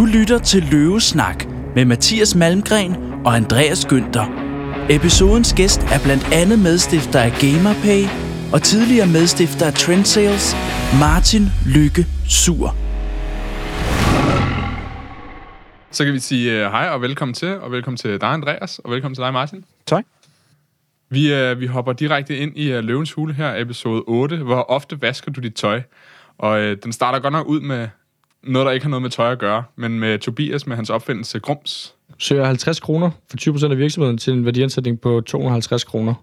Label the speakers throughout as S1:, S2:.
S1: Du lytter til Løvesnak med Mathias Malmgren og Andreas Günther. Episodens gæst er blandt andet medstifter af GamerPay og tidligere medstifter af Trendsales, Martin Lykke Sur.
S2: Så kan vi sige uh, hej og velkommen til, og velkommen til dig, Andreas, og velkommen til dig, Martin.
S3: Tak.
S2: Vi, uh, vi hopper direkte ind i uh, Løvens Hule her, episode 8. Hvor ofte vasker du dit tøj? Og uh, den starter godt nok ud med noget, der ikke har noget med tøj at gøre, men med Tobias med hans opfindelse Grums.
S3: Søger 50 kroner for 20% af virksomheden til en værdiansætning på 250 kroner.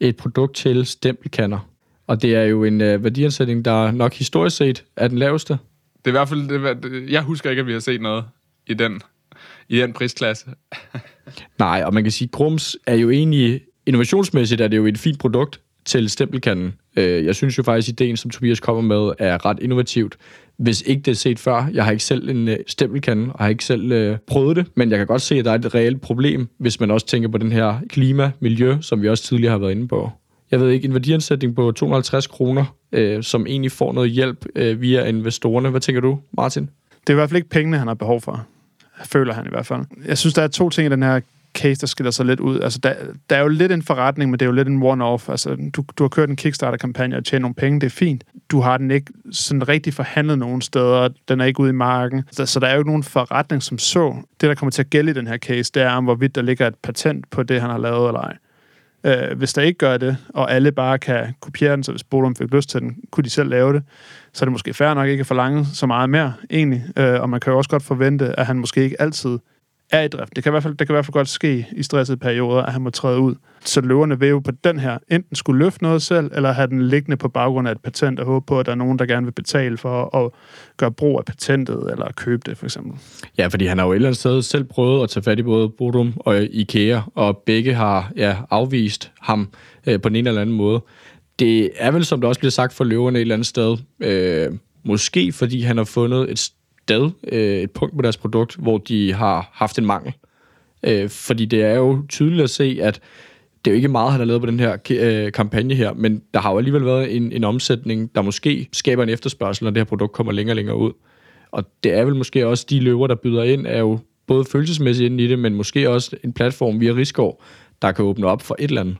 S3: Et produkt til stempelkanner. Og det er jo en uh, værdiansætning, der nok historisk set er den laveste.
S2: Det er i hvert fald, det, det, jeg husker ikke, at vi har set noget i den, i den prisklasse.
S3: Nej, og man kan sige, at Grums er jo egentlig, innovationsmæssigt er det jo et fint produkt til stempelkanden. Øh, Jeg synes jo faktisk, at ideen, som Tobias kommer med, er ret innovativt. Hvis ikke det er set før, jeg har ikke selv en øh, stempelkande, og har ikke selv øh, prøvet det, men jeg kan godt se, at der er et reelt problem, hvis man også tænker på den her klima, miljø, som vi også tidligere har været inde på. Jeg ved ikke, en værdiansætning på 250 kroner, øh, som egentlig får noget hjælp øh, via investorerne. Hvad tænker du, Martin?
S4: Det er i hvert fald ikke pengene, han har behov for. Føler han i hvert fald. Jeg synes, der er to ting i den her case, der skiller sig lidt ud. Altså, der, der er jo lidt en forretning, men det er jo lidt en one-off. Altså, du, du har kørt en Kickstarter-kampagne og tjent nogle penge, det er fint. Du har den ikke sådan rigtig forhandlet nogen steder. Den er ikke ude i marken. Så, så der er jo ikke nogen forretning som så. Det, der kommer til at gælde i den her case, det er om, hvorvidt der ligger et patent på det, han har lavet eller ej. Øh, hvis der ikke gør det, og alle bare kan kopiere den, så hvis Bodum fik lyst til den, kunne de selv lave det, så er det måske fair nok ikke at forlange så meget mere, egentlig. Øh, og man kan jo også godt forvente, at han måske ikke altid er i drift. Det kan i hvert fald, det kan i hvert fald godt ske i stressede perioder, at han må træde ud. Så løverne vil jo på den her enten skulle løfte noget selv, eller have den liggende på baggrund af et patent og håbe på, at der er nogen, der gerne vil betale for at gøre brug af patentet, eller købe det, for eksempel.
S3: Ja, fordi han har jo et eller andet sted selv prøvet at tage fat i både Bodum og IKEA, og begge har ja, afvist ham øh, på den ene eller anden måde. Det er vel, som der også bliver sagt for løverne et eller andet sted, øh, måske fordi han har fundet et sted, øh, et punkt på deres produkt, hvor de har haft en mangel. Øh, fordi det er jo tydeligt at se, at det er jo ikke meget, han har lavet på den her øh, kampagne her, men der har jo alligevel været en, en omsætning, der måske skaber en efterspørgsel, når det her produkt kommer længere og længere ud. Og det er vel måske også de løver, der byder ind, er jo både følelsesmæssigt ind i det, men måske også en platform via Rigsgaard, der kan åbne op for et eller andet.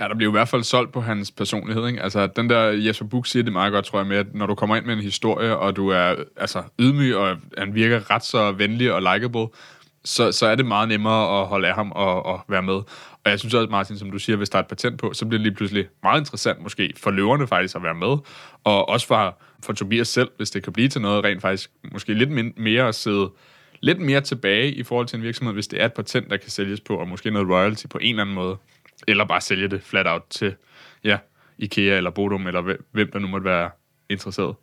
S2: Ja, der bliver i hvert fald solgt på hans personlighed, ikke? Altså, den der Jesper Buch siger det meget godt, tror jeg, med, at når du kommer ind med en historie, og du er altså, ydmyg, og han virker ret så venlig og likable, så, så er det meget nemmere at holde af ham og, og være med. Og jeg synes også, Martin, som du siger, hvis der er et patent på, så bliver det lige pludselig meget interessant måske for løverne faktisk at være med. Og også for, for Tobias selv, hvis det kan blive til noget rent faktisk, måske lidt mere at sidde lidt mere tilbage i forhold til en virksomhed, hvis det er et patent, der kan sælges på, og måske noget royalty på en eller anden måde. Eller bare sælge det flat out til ja, IKEA eller Bodum, eller hvem der nu måtte være interesseret.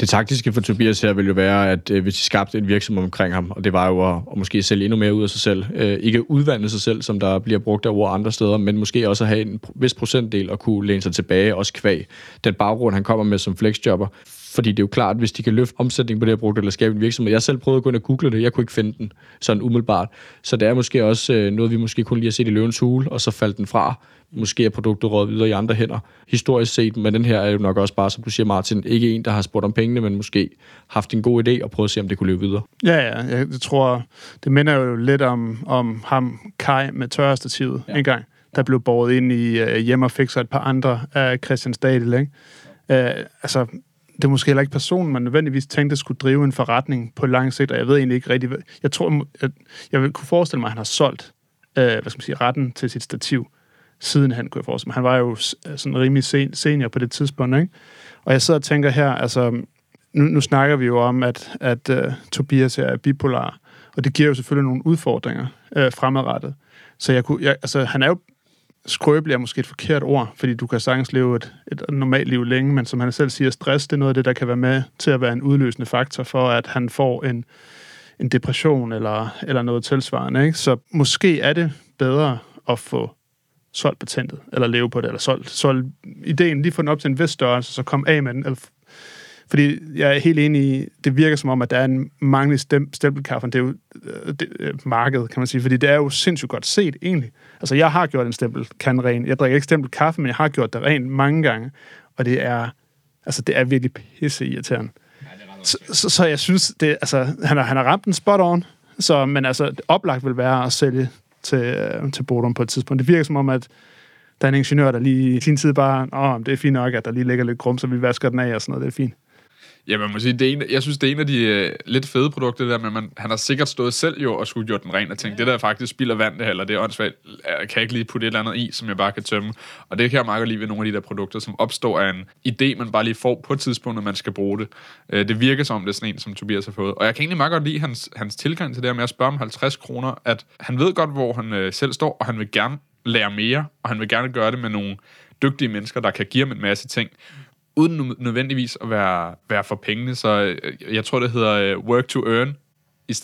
S3: Det taktiske for Tobias her vil jo være, at øh, hvis de skabte en virksomhed omkring ham, og det var jo at, at måske sælge endnu mere ud af sig selv, øh, ikke udvande sig selv, som der bliver brugt af ord andre steder, men måske også at have en vis procentdel og kunne læne sig tilbage, også kvæg den baggrund, han kommer med som flexjobber. Fordi det er jo klart, hvis de kan løfte omsætning på det her produkt, eller skabe en virksomhed. Jeg selv prøvet at gå ind og google det, jeg kunne ikke finde den sådan umiddelbart. Så det er måske også øh, noget, vi måske kun lige har set i løvens hule, og så faldt den fra. Måske er produktet råd videre i andre hænder, historisk set, men den her er jo nok også bare, som du siger Martin, ikke en, der har spurgt om pengene, men måske haft en god idé og prøvet at se, om det kunne løbe videre.
S4: Ja, ja, jeg tror, det minder jo lidt om, om ham, Kai, med tørrestativet ja. en gang, der blev båret ind i uh, hjem og fik så et par andre af Christian Stadil, ikke? Uh, altså, det er måske heller ikke personen, man nødvendigvis tænkte skulle drive en forretning på lang sigt, og jeg ved egentlig ikke rigtig... Jeg tror, at jeg vil kunne forestille mig, at han har solgt øh, hvad skal man sige, retten til sit stativ, siden han kunne jeg forestille mig. Han var jo øh, sådan rimelig sen, senior på det tidspunkt, ikke? Og jeg sidder og tænker her, altså, nu, nu snakker vi jo om, at, at uh, Tobias er bipolar, og det giver jo selvfølgelig nogle udfordringer øh, fremadrettet. Så jeg kunne, jeg, altså, han er jo skrøbelig er måske et forkert ord, fordi du kan sagtens leve et, et normalt liv længe, men som han selv siger, stress, det er noget af det, der kan være med til at være en udløsende faktor for, at han får en, en depression eller, eller noget tilsvarende. Ikke? Så måske er det bedre at få solgt patentet, eller leve på det, eller solgt, solgt ideen, lige få den op til en vis størrelse, så kom af med den, eller fordi jeg er helt enig i, det virker som om, at der er en mangel i stem, stempelkaffen. Det er jo det, markedet, kan man sige. Fordi det er jo sindssygt godt set, egentlig. Altså, jeg har gjort en stempelkan ren. Jeg drikker ikke stempelkaffe, men jeg har gjort det rent mange gange. Og det er, altså, det er virkelig pisse irriterende.
S2: Ja,
S4: Så, så, så jeg synes, det, altså, han, har, han har ramt en spot on, så, men altså, det oplagt vil være at sælge til, øh, til Bodum på et tidspunkt. Det virker som om, at der er en ingeniør, der lige i sin tid bare, åh, det er fint nok, at der lige ligger lidt grum, så vi vasker den af og sådan noget, det er fint.
S2: Ja, man må sige, det er en, jeg synes, det er en af de øh, lidt fede produkter der, men man, han har sikkert stået selv jo og skulle gjort den ren og tænkt, det der faktisk spilder vand det her, eller det er åndssvagt, jeg kan ikke lige putte et eller andet i, som jeg bare kan tømme. Og det kan jeg meget godt lide ved nogle af de der produkter, som opstår af en idé, man bare lige får på et tidspunkt, når man skal bruge det. Øh, det virker som, det er sådan en, som Tobias har fået. Og jeg kan egentlig meget godt lide hans, hans tilgang til det her med at spørge om 50 kroner, at han ved godt, hvor han øh, selv står, og han vil gerne lære mere, og han vil gerne gøre det med nogle dygtige mennesker, der kan give ham en masse ting uden nødvendigvis at være, være for pengene. Så øh, jeg tror, det hedder øh, work to earn,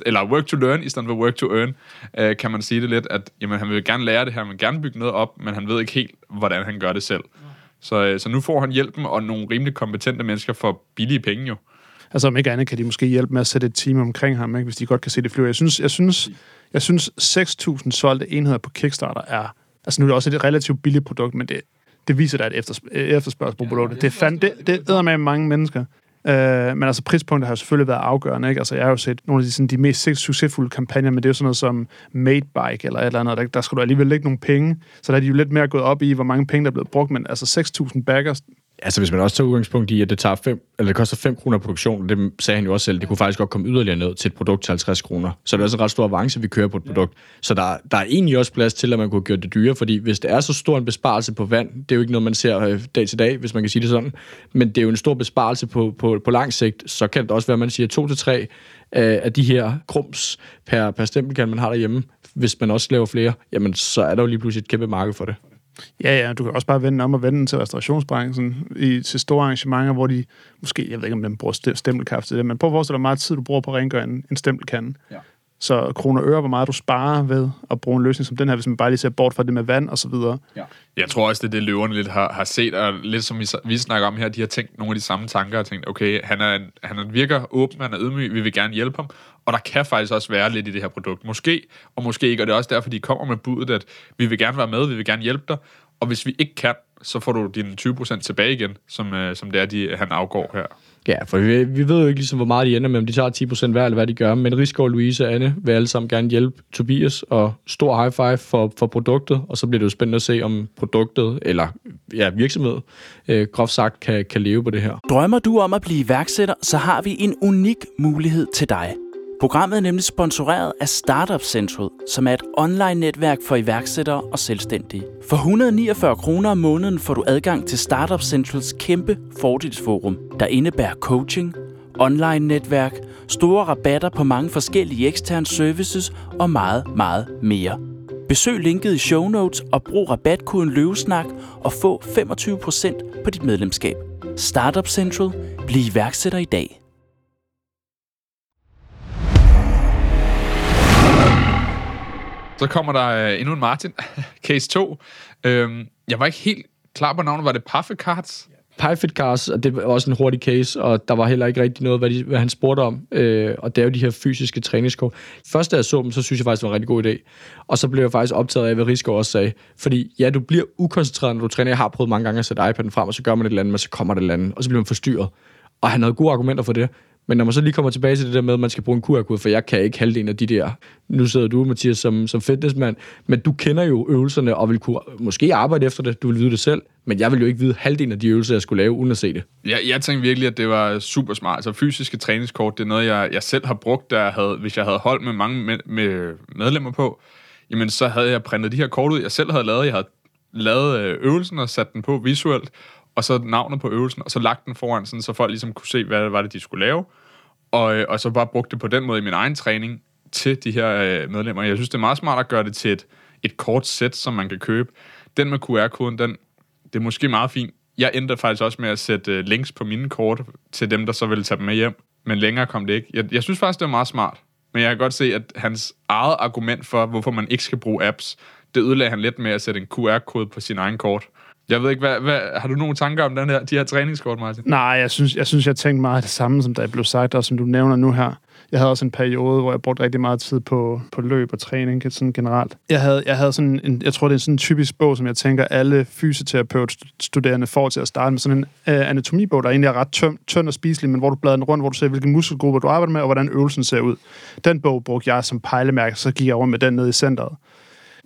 S2: eller work to learn i stedet for work to earn, øh, kan man sige det lidt, at jamen, han vil gerne lære det her, han vil gerne bygge noget op, men han ved ikke helt, hvordan han gør det selv. Så, øh, så nu får han hjælpen, og nogle rimelig kompetente mennesker for billige penge jo.
S4: Altså om ikke andet kan de måske hjælpe med at sætte et team omkring ham, ikke, hvis de godt kan se det flyve. Jeg synes, jeg synes, jeg synes 6.000 solgte enheder på Kickstarter er... Altså nu er det også et relativt billigt produkt, men det, det viser, at der er et efterspørg- efterspørgsel på produktet. Det er fandme, det, det æder med mange mennesker. Uh, men altså prispunktet har jo selvfølgelig været afgørende. Ikke? Altså, jeg har jo set nogle af de, sådan, de mest succesfulde kampagner, men det er jo sådan noget som Made Bike eller et eller andet. Der, der skal du alligevel lægge nogle penge. Så der er de jo lidt mere gået op i, hvor mange penge, der er blevet brugt. Men altså 6.000 backers,
S3: Altså, hvis man også tager udgangspunkt i, at det, tager fem, eller det koster 5 kroner produktion, det sagde han jo også selv, det kunne faktisk godt komme yderligere ned til et produkt til 50 kroner. Så det er også en ret stor avance, vi kører på et produkt. Så der, der er egentlig også plads til, at man kunne gøre det dyrere, fordi hvis det er så stor en besparelse på vand, det er jo ikke noget, man ser øh, dag til dag, hvis man kan sige det sådan, men det er jo en stor besparelse på, på, på lang sigt, så kan det også være, at man siger to til tre af de her krums per, per stempelkan, man har derhjemme, hvis man også laver flere, jamen så er der jo lige pludselig et kæmpe marked for det.
S4: Ja, ja, du kan også bare vende om og vende til restaurationsbranchen i, til store arrangementer, hvor de måske, jeg ved ikke, om den bruger stem- stempelkaffe til det, men prøv at forestille dig, hvor meget tid du bruger på at rengøre en, en stempelkande.
S2: Ja.
S4: Så kroner og øre, hvor meget du sparer ved at bruge en løsning som den her, hvis man bare lige ser bort fra det med vand og så videre. Ja.
S2: Jeg tror også, det er det, løverne lidt har, har set, og lidt som vi, vi snakker om her, de har tænkt nogle af de samme tanker, og tænkt, okay, han, er, en- han virker åben, han er ydmyg, vi vil gerne hjælpe ham, og der kan faktisk også være lidt i det her produkt. Måske, og måske ikke, og det er også derfor, de kommer med budet, at vi vil gerne være med, vi vil gerne hjælpe dig, og hvis vi ikke kan, så får du dine 20% tilbage igen, som, øh, som det er, de, han afgår her.
S3: Ja, for vi, vi ved jo ikke ligesom, hvor meget de ender med, om de tager 10% hver, eller hvad de gør. Men Rigsgaard, Louise og Anne vil alle sammen gerne hjælpe Tobias, og stor high five for, for produktet, og så bliver det jo spændende at se, om produktet, eller ja, virksomhed, øh, groft sagt, kan, kan leve på det her.
S1: Drømmer du om at blive iværksætter, så har vi en unik mulighed til dig. Programmet er nemlig sponsoreret af Startup Central, som er et online-netværk for iværksættere og selvstændige. For 149 kroner om måneden får du adgang til Startup Centrals kæmpe fordelsforum, der indebærer coaching, online-netværk, store rabatter på mange forskellige eksterne services og meget, meget mere. Besøg linket i show notes og brug rabatkoden løvesnak og få 25% på dit medlemskab. Startup Central. Bliv iværksætter i dag.
S2: Så kommer der øh, endnu en Martin, case 2. Øhm, jeg var ikke helt klar på navnet, var det Parfait Cards?
S3: Pyfit Cars, og det var også en hurtig case, og der var heller ikke rigtig noget, hvad, de, hvad han spurgte om. Øh, og det er jo de her fysiske træningskort. Først da jeg så dem, så synes jeg faktisk, det var en rigtig god idé. Og så blev jeg faktisk optaget af, hvad Rigsgaard også sagde. Fordi ja, du bliver ukoncentreret, når du træner. Jeg har prøvet mange gange at sætte iPad'en frem, og så gør man et eller andet, men så kommer det et eller andet, og så bliver man forstyrret. Og han havde gode argumenter for det. Men når man så lige kommer tilbage til det der med, at man skal bruge en QR-kode, for jeg kan ikke halvdelen af de der... Nu sidder du, Mathias, som, som fitnessmand, men du kender jo øvelserne, og vil kunne måske arbejde efter det, du vil vide det selv, men jeg vil jo ikke vide halvdelen af de øvelser, jeg skulle lave, uden at se det.
S2: Jeg, jeg tænkte virkelig, at det var super smart. Altså fysiske træningskort, det er noget, jeg, jeg selv har brugt, der jeg havde, hvis jeg havde holdt med mange med, med medlemmer på, jamen så havde jeg printet de her kort ud, jeg selv havde lavet. Jeg havde lavet øh, øvelsen og sat den på visuelt, og så navnet på øvelsen, og så lagt den foran, sådan, så folk ligesom kunne se, hvad det var, det, de skulle lave. Og, øh, og så bare brugte det på den måde i min egen træning til de her øh, medlemmer. Jeg synes, det er meget smart at gøre det til et, et kort sæt, som man kan købe. Den med QR-koden, den, det er måske meget fint. Jeg endte faktisk også med at sætte øh, links på mine kort til dem, der så ville tage dem med hjem. Men længere kom det ikke. Jeg, jeg synes faktisk, det var meget smart. Men jeg kan godt se, at hans eget argument for, hvorfor man ikke skal bruge apps, det ødelagde han lidt med at sætte en QR-kode på sin egen kort. Jeg ved ikke, hvad, hvad, har du nogle tanker om den her, de her træningskort, Martin?
S4: Nej, jeg synes, jeg synes, jeg tænkte meget det samme, som der blev sagt, og som du nævner nu her. Jeg havde også en periode, hvor jeg brugte rigtig meget tid på, på løb og træning sådan generelt. Jeg havde, jeg havde sådan en, jeg tror, det er sådan en typisk bog, som jeg tænker, alle fysioterapeutstuderende får til at starte med. Sådan en øh, anatomibog, der egentlig er ret tynd, tynd og spiselig, men hvor du bladrer den rundt, hvor du ser, hvilke muskelgrupper du arbejder med, og hvordan øvelsen ser ud. Den bog brugte jeg som pejlemærke, så gik jeg over med den ned i centret.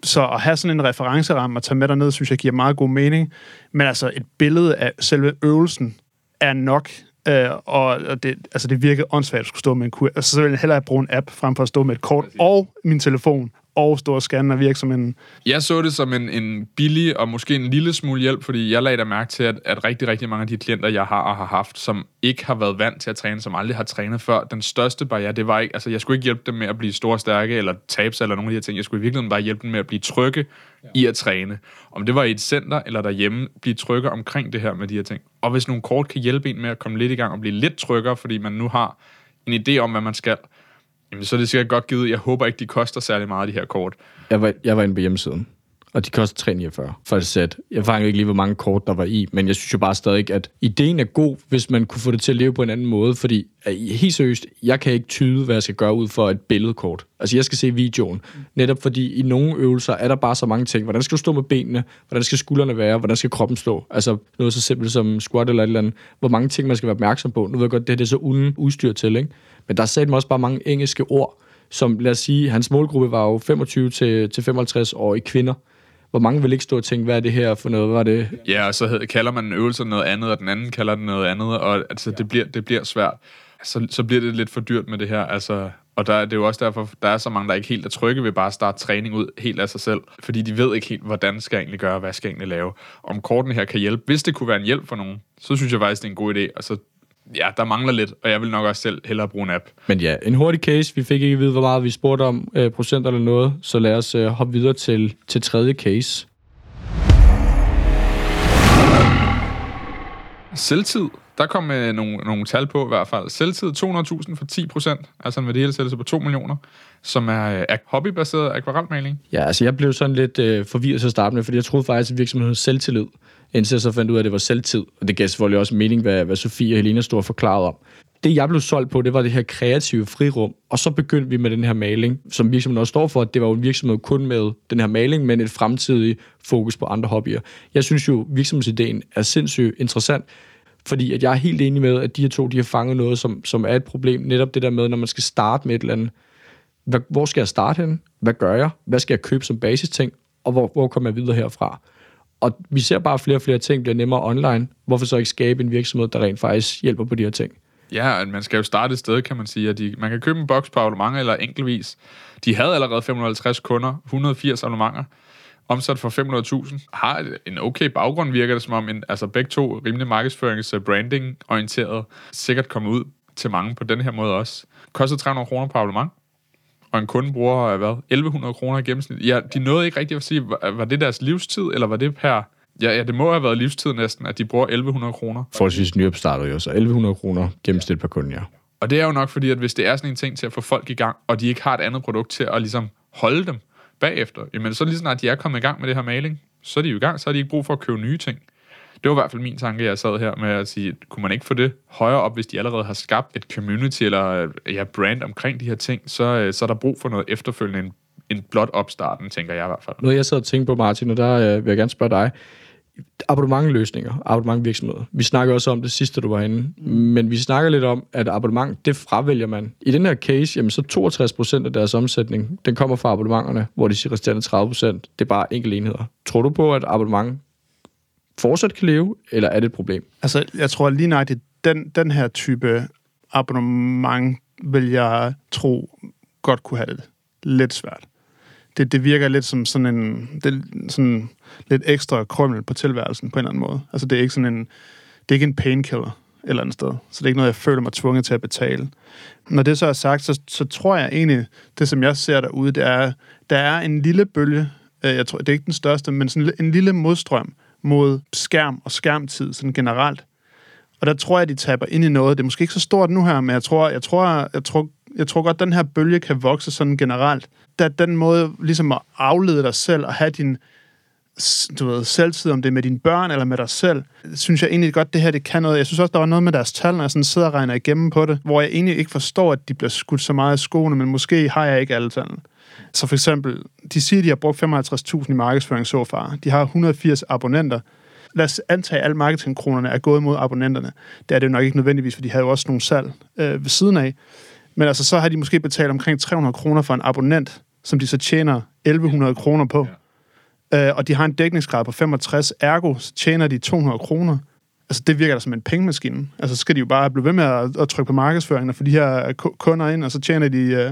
S4: Så at have sådan en referenceramme og tage med derned, synes jeg giver meget god mening. Men altså, et billede af selve øvelsen er nok Øh, og det, altså det virker åndssvagt at skulle stå med en kur. Altså, så vil jeg hellere bruge en app, frem for at stå med et kort og min telefon og store scanner scanne virke som en...
S2: Jeg så det som en, en billig og måske en lille smule hjælp, fordi jeg lagde da mærke til, at, at rigtig, rigtig mange af de klienter, jeg har og har haft, som ikke har været vant til at træne, som aldrig har trænet før, den største barriere, det var ikke... Altså, jeg skulle ikke hjælpe dem med at blive store stærke eller tabe sig eller nogle af de her ting. Jeg skulle i virkeligheden bare hjælpe dem med at blive trygge ja. i at træne. Om det var i et center eller derhjemme, blive trygge omkring det her med de her ting. Og hvis nogle kort kan hjælpe en med at komme lidt i gang og blive lidt tryggere, fordi man nu har en idé om, hvad man skal, Jamen, så er det sikkert godt givet. Jeg håber ikke, de koster særlig meget, de her kort.
S3: Jeg var, jeg var inde på hjemmesiden, og de koster 349 for et sæt. Jeg fangede ikke lige, hvor mange kort der var i, men jeg synes jo bare stadig, at ideen er god, hvis man kunne få det til at leve på en anden måde, fordi helt seriøst, jeg kan ikke tyde, hvad jeg skal gøre ud for et billedkort. Altså, jeg skal se videoen. Netop fordi i nogle øvelser er der bare så mange ting. Hvordan skal du stå med benene? Hvordan skal skuldrene være? Hvordan skal kroppen stå? Altså, noget så simpelt som squat eller et eller andet. Hvor mange ting, man skal være opmærksom på. Nu ved jeg godt, det, her, det er så uden udstyr til, ikke? Men der sagde også bare mange engelske ord, som lad os sige, hans målgruppe var jo 25 til, til 55 år i kvinder. Hvor mange vil ikke stå og tænke, hvad er det her for noget? Hvad er det?
S2: Ja, og så hed, kalder man en øvelse noget andet, og den anden kalder den noget andet, og altså, det, bliver, det bliver svært. Så, så bliver det lidt for dyrt med det her. Altså, og der, det er jo også derfor, der er så mange, der ikke helt er trygge ved bare at starte træning ud helt af sig selv. Fordi de ved ikke helt, hvordan skal jeg egentlig gøre, hvad skal jeg egentlig lave. Om korten her kan hjælpe. Hvis det kunne være en hjælp for nogen, så synes jeg faktisk, det er en god idé. Og så ja, der mangler lidt, og jeg vil nok også selv hellere bruge en app.
S3: Men ja, en hurtig case. Vi fik ikke at vide, hvor meget vi spurgte om øh, procent eller noget, så lad os øh, hoppe videre til, til tredje case.
S2: Selvtid. Der kom øh, nogle, nogle tal på i hvert fald. Selvtid 200.000 for 10 procent, altså en værdihældsættelse på 2 millioner, som er, er hobbybaseret akvarelmaling.
S3: Ja, altså jeg blev sådan lidt øh, forvirret til at starte med, fordi jeg troede faktisk, at virksomheden selvtillid indtil jeg så fandt ud af, at det var selvtid. Og det gav selvfølgelig også mening, hvad, hvad Sofie og Helena stod og forklarede om. Det, jeg blev solgt på, det var det her kreative frirum. Og så begyndte vi med den her maling, som virksomheden også står for. Det var jo en virksomhed kun med den her maling, men et fremtidigt fokus på andre hobbyer. Jeg synes jo, virksomhedsideen er sindssygt interessant, fordi at jeg er helt enig med, at de her to de har fanget noget, som, som er et problem. Netop det der med, når man skal starte med et eller andet. Hvad, hvor skal jeg starte hen? Hvad gør jeg? Hvad skal jeg købe som basisting? Og hvor, hvor kommer jeg videre herfra? Og vi ser bare, at flere og flere ting bliver nemmere online. Hvorfor så ikke skabe en virksomhed, der rent faktisk hjælper på de her ting?
S2: Ja, man skal jo starte et sted, kan man sige. At de, man kan købe en boks på abonnementer eller enkeltvis. De havde allerede 550 kunder, 180 abonnementer, omsat for 500.000. Har en okay baggrund, virker det som om. En, altså begge to rimelig markedsførings- branding orienteret. Sikkert komme ud til mange på den her måde også. Koster 300 kroner på abonnement og en kunde bruger, hvad, 1100 kroner i gennemsnit. Ja, de nåede ikke rigtig at sige, var det deres livstid, eller var det per... Ja, ja, det må have været livstid næsten, at de bruger 1100 kroner.
S3: Forholdsvis nyopstartet jo, så 1100 kroner gennemsnit per kunde, ja.
S2: Og det er jo nok fordi, at hvis det er sådan en ting til at få folk i gang, og de ikke har et andet produkt til at ligesom holde dem bagefter, jamen så lige snart de er kommet i gang med det her maling, så er de jo i gang, så har de ikke brug for at købe nye ting. Det var i hvert fald min tanke, jeg sad her med at sige, kunne man ikke få det højere op, hvis de allerede har skabt et community eller ja, brand omkring de her ting, så, øh, så er der brug for noget efterfølgende end, end blot opstarten, tænker jeg i hvert fald.
S3: Noget jeg sad og tænkte på, Martin, og der øh, vil jeg gerne spørge dig. Abonnementløsninger, abonnementvirksomheder. Vi snakker også om det sidste, du var inde, mm. men vi snakker lidt om, at abonnement, det fravælger man. I den her case, jamen så 62% af deres omsætning, den kommer fra abonnementerne, hvor de siger resterende 30%, det er bare enkelte enheder. Tror du på, at abonnement fortsat kan leve, eller er det et problem?
S4: Altså, jeg tror lige nøjagtigt, den, den her type abonnement vil jeg tro godt kunne have det lidt svært. Det, det virker lidt som sådan en det, sådan lidt ekstra krømmel på tilværelsen på en eller anden måde. Altså, det er ikke sådan en, det er ikke en painkiller et eller andet sted. Så det er ikke noget, jeg føler mig tvunget til at betale. Når det så er sagt, så, så tror jeg egentlig, det som jeg ser derude, det er, der er en lille bølge, øh, jeg tror, det er ikke den største, men sådan en lille modstrøm mod skærm og skærmtid sådan generelt. Og der tror jeg, de taber ind i noget. Det er måske ikke så stort nu her, men jeg tror, jeg tror, jeg tror, jeg tror godt, at den her bølge kan vokse sådan generelt. Da den måde ligesom at aflede dig selv og have din du ved, selvtid, om det er med dine børn eller med dig selv, synes jeg egentlig godt, det her det kan noget. Jeg synes også, der var noget med deres tal, når jeg sådan sidder og regner igennem på det, hvor jeg egentlig ikke forstår, at de bliver skudt så meget af skoene, men måske har jeg ikke alle tallene. Så for eksempel, de siger, at de har brugt 55.000 i markedsføring så far. De har 180 abonnenter. Lad os antage, at alle marketingkronerne er gået mod abonnenterne. Det er det jo nok ikke nødvendigvis, for de havde jo også nogle salg øh, ved siden af. Men altså, så har de måske betalt omkring 300 kroner for en abonnent, som de så tjener 1100 kroner på. Ja. Øh, og de har en dækningsgrad på 65, ergo så tjener de 200 kroner. Altså, det virker da som en pengemaskine. Altså, så skal de jo bare blive ved med at, at trykke på markedsføringen og få de her ku- kunder ind, og så tjener de øh,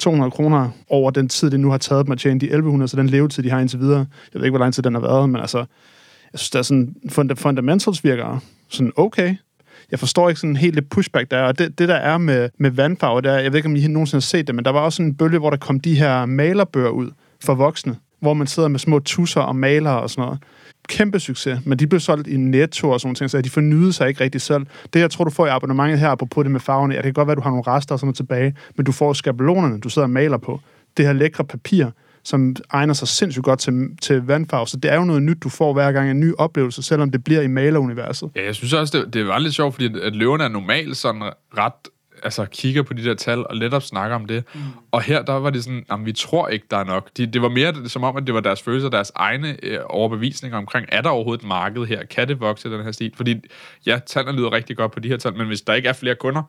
S4: 200 kroner over den tid, det nu har taget dem at tjene de 1100, så den levetid, de har indtil videre. Jeg ved ikke, hvor lang tid den har været, men altså, jeg synes, der er sådan, funda- fundamentals virker sådan okay. Jeg forstår ikke sådan helt det pushback, der er. Og det, det der er med, med vandfarve, der, jeg ved ikke, om I nogensinde har set det, men der var også sådan en bølge, hvor der kom de her malerbøger ud for voksne, hvor man sidder med små tusser og maler og sådan noget. Kæmpe succes, men de blev solgt i netto og sådan noget, ting, så de fornyede sig ikke rigtig selv. Det, jeg tror, du får i abonnementet her, apropos det med farverne, ja, det kan godt være, at du har nogle rester og sådan noget tilbage, men du får skabelonerne, du sidder og maler på. Det her lækre papir, som egner sig sindssygt godt til, til vandfarve. Så det er jo noget nyt, du får hver gang en ny oplevelse, selvom det bliver i maleruniverset.
S2: Ja, jeg synes også, det, det var lidt sjovt, fordi at løverne er normalt sådan ret altså kigger på de der tal og letop snakker om det. Mm. Og her, der var det sådan, jamen, vi tror ikke, der er nok. De, det var mere som om, at det var deres følelser, deres egne øh, overbevisninger omkring, er der overhovedet et marked her? Kan det vokse den her stil? Fordi, ja, tallene lyder rigtig godt på de her tal, men hvis der ikke er flere kunder,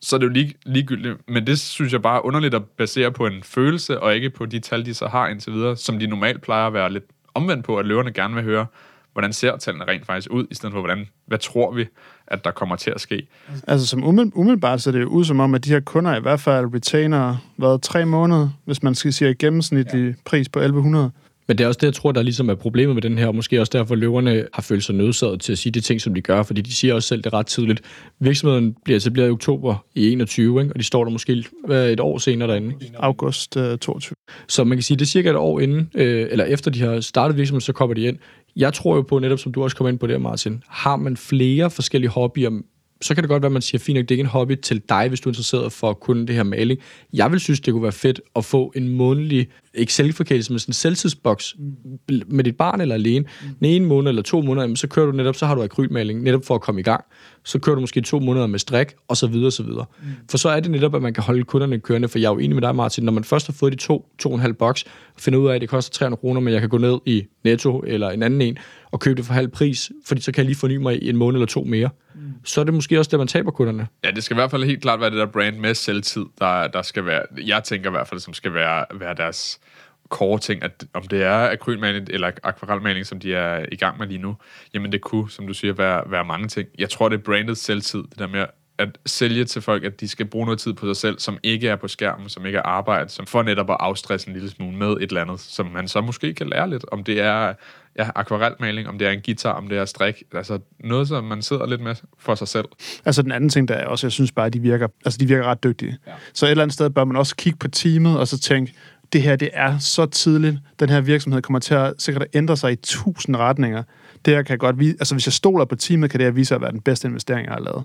S2: så er det jo lig, ligegyldigt. Men det synes jeg bare er underligt at basere på en følelse, og ikke på de tal, de så har indtil videre, som de normalt plejer at være lidt omvendt på, at løverne gerne vil høre, hvordan ser tallene rent faktisk ud, i stedet for, hvordan, hvad tror vi, at der kommer til at ske.
S4: Altså som umiddel- umiddelbart ser det jo ud som om, at de her kunder i hvert fald retainer været tre måneder, hvis man skal sige gennemsnitlig ja. pris på 1100.
S3: Men det er også det, jeg tror, der ligesom er problemet med den her, og måske også derfor, løverne har følt sig nødsaget til at sige de ting, som de gør, fordi de siger også selv det ret tidligt. Virksomheden bliver etableret i oktober i 21, ikke? og de står der måske hvad, et år senere derinde. Ikke?
S4: August øh, 22.
S3: Så man kan sige, det er cirka et år inden, øh, eller efter de har startet virksomheden, så kommer de ind. Jeg tror jo på, netop som du også kom ind på der, Martin, har man flere forskellige hobbyer, så kan det godt være, at man siger, fint, at det ikke er en hobby til dig, hvis du er interesseret for kunne det her maling. Jeg vil synes, det kunne være fedt at få en månedlig, ikke selvforkælelse, men sådan en selvtidsboks med dit barn eller alene. Den ene måned eller to måneder, jamen, så kører du netop, så har du akrylmaling, netop for at komme i gang. Så kører du måske to måneder med strik, og så videre, og så videre. Mm. For så er det netop, at man kan holde kunderne kørende, for jeg er jo enig med dig, Martin, når man først har fået de to, to og en halv boks, og finder ud af, at det koster 300 kroner, men jeg kan gå ned i Netto eller en anden en, og købe det for halv pris, fordi så kan jeg lige forny mig i en måned eller to mere. Mm. Så er det måske også det, man taber kunderne.
S2: Ja, det skal i hvert fald helt klart være det der brand med selvtid, der, der skal være, jeg tænker i hvert fald, som skal være, være deres core ting, at om det er akrylmaling eller akvarelmaling, som de er i gang med lige nu, jamen det kunne, som du siger, være, være mange ting. Jeg tror, det er brandet selvtid, det der med at sælge til folk, at de skal bruge noget tid på sig selv, som ikke er på skærmen, som ikke er arbejde, som får netop at afstresse en lille smule med et eller andet, som man så måske kan lære lidt, om det er ja, akvarelmaling, om det er en guitar, om det er strik, altså noget, som man sidder lidt med for sig selv.
S4: Altså den anden ting, der er også, jeg synes bare, at de virker, altså de virker ret dygtige. Ja. Så et eller andet sted bør man også kigge på teamet, og så tænke, det her, det er så tidligt. Den her virksomhed kommer til at sikkert at ændre sig i tusind retninger. Det her kan godt vise, altså hvis jeg stoler på teamet, kan det her vise at være den bedste investering, jeg har lavet.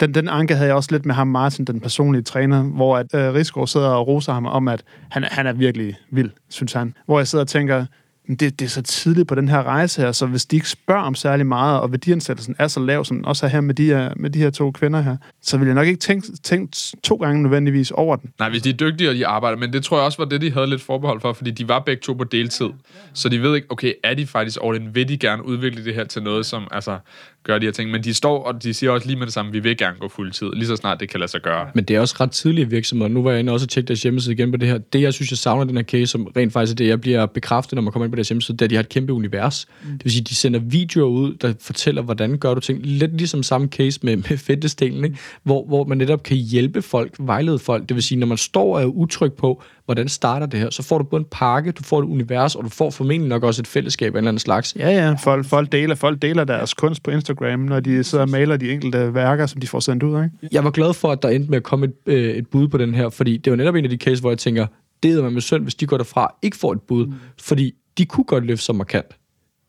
S4: Den, den anke havde jeg også lidt med ham, Martin, den personlige træner, hvor at, øh, Rigsgaard sidder og roser ham om, at han, han er virkelig vild, synes han. Hvor jeg sidder og tænker, "Men det, det er så tidligt på den her rejse her, så hvis de ikke spørger om særlig meget, og værdiansættelsen er så lav, som den også er her med de her, med de her to kvinder her, så vil jeg nok ikke tænke, tænke to gange nødvendigvis over den.
S2: Nej, hvis de er dygtige, og de arbejder, men det tror jeg også var det, de havde lidt forbehold for, fordi de var begge to på deltid. Så de ved ikke, okay, er de faktisk over den, Vil de gerne udvikle det her til noget, som altså, gør de her ting? Men de står, og de siger også lige med det samme, vi vil gerne gå fuldtid, lige så snart det kan lade sig gøre.
S3: Men det er også ret tidlige virksomheder. Nu var jeg inde også og tjekke deres hjemmeside igen på det her. Det, jeg synes, jeg savner den her case, som rent faktisk er det, jeg bliver bekræftet, når man kommer ind på deres hjemmeside, det er, at de har et kæmpe univers. Mm. Det vil sige, de sender videoer ud, der fortæller, hvordan gør du ting. Lidt ligesom samme case med, med fitnessdelen, ikke? Hvor, hvor man netop kan hjælpe folk, vejlede folk. Det vil sige, når man står og er utryg på, hvordan starter det her, så får du både en pakke, du får et univers, og du får formentlig nok også et fællesskab af en eller anden slags.
S4: Ja, ja, folk, folk, deler, folk deler deres kunst på Instagram, når de sidder og maler de enkelte værker, som de får sendt ud, ikke?
S3: Jeg var glad for, at der endte med at komme et, øh, et bud på den her, fordi det var netop en af de cases, hvor jeg tænker, det er man med synd, hvis de går derfra ikke får et bud, mm. fordi de kunne godt løfte sig markant.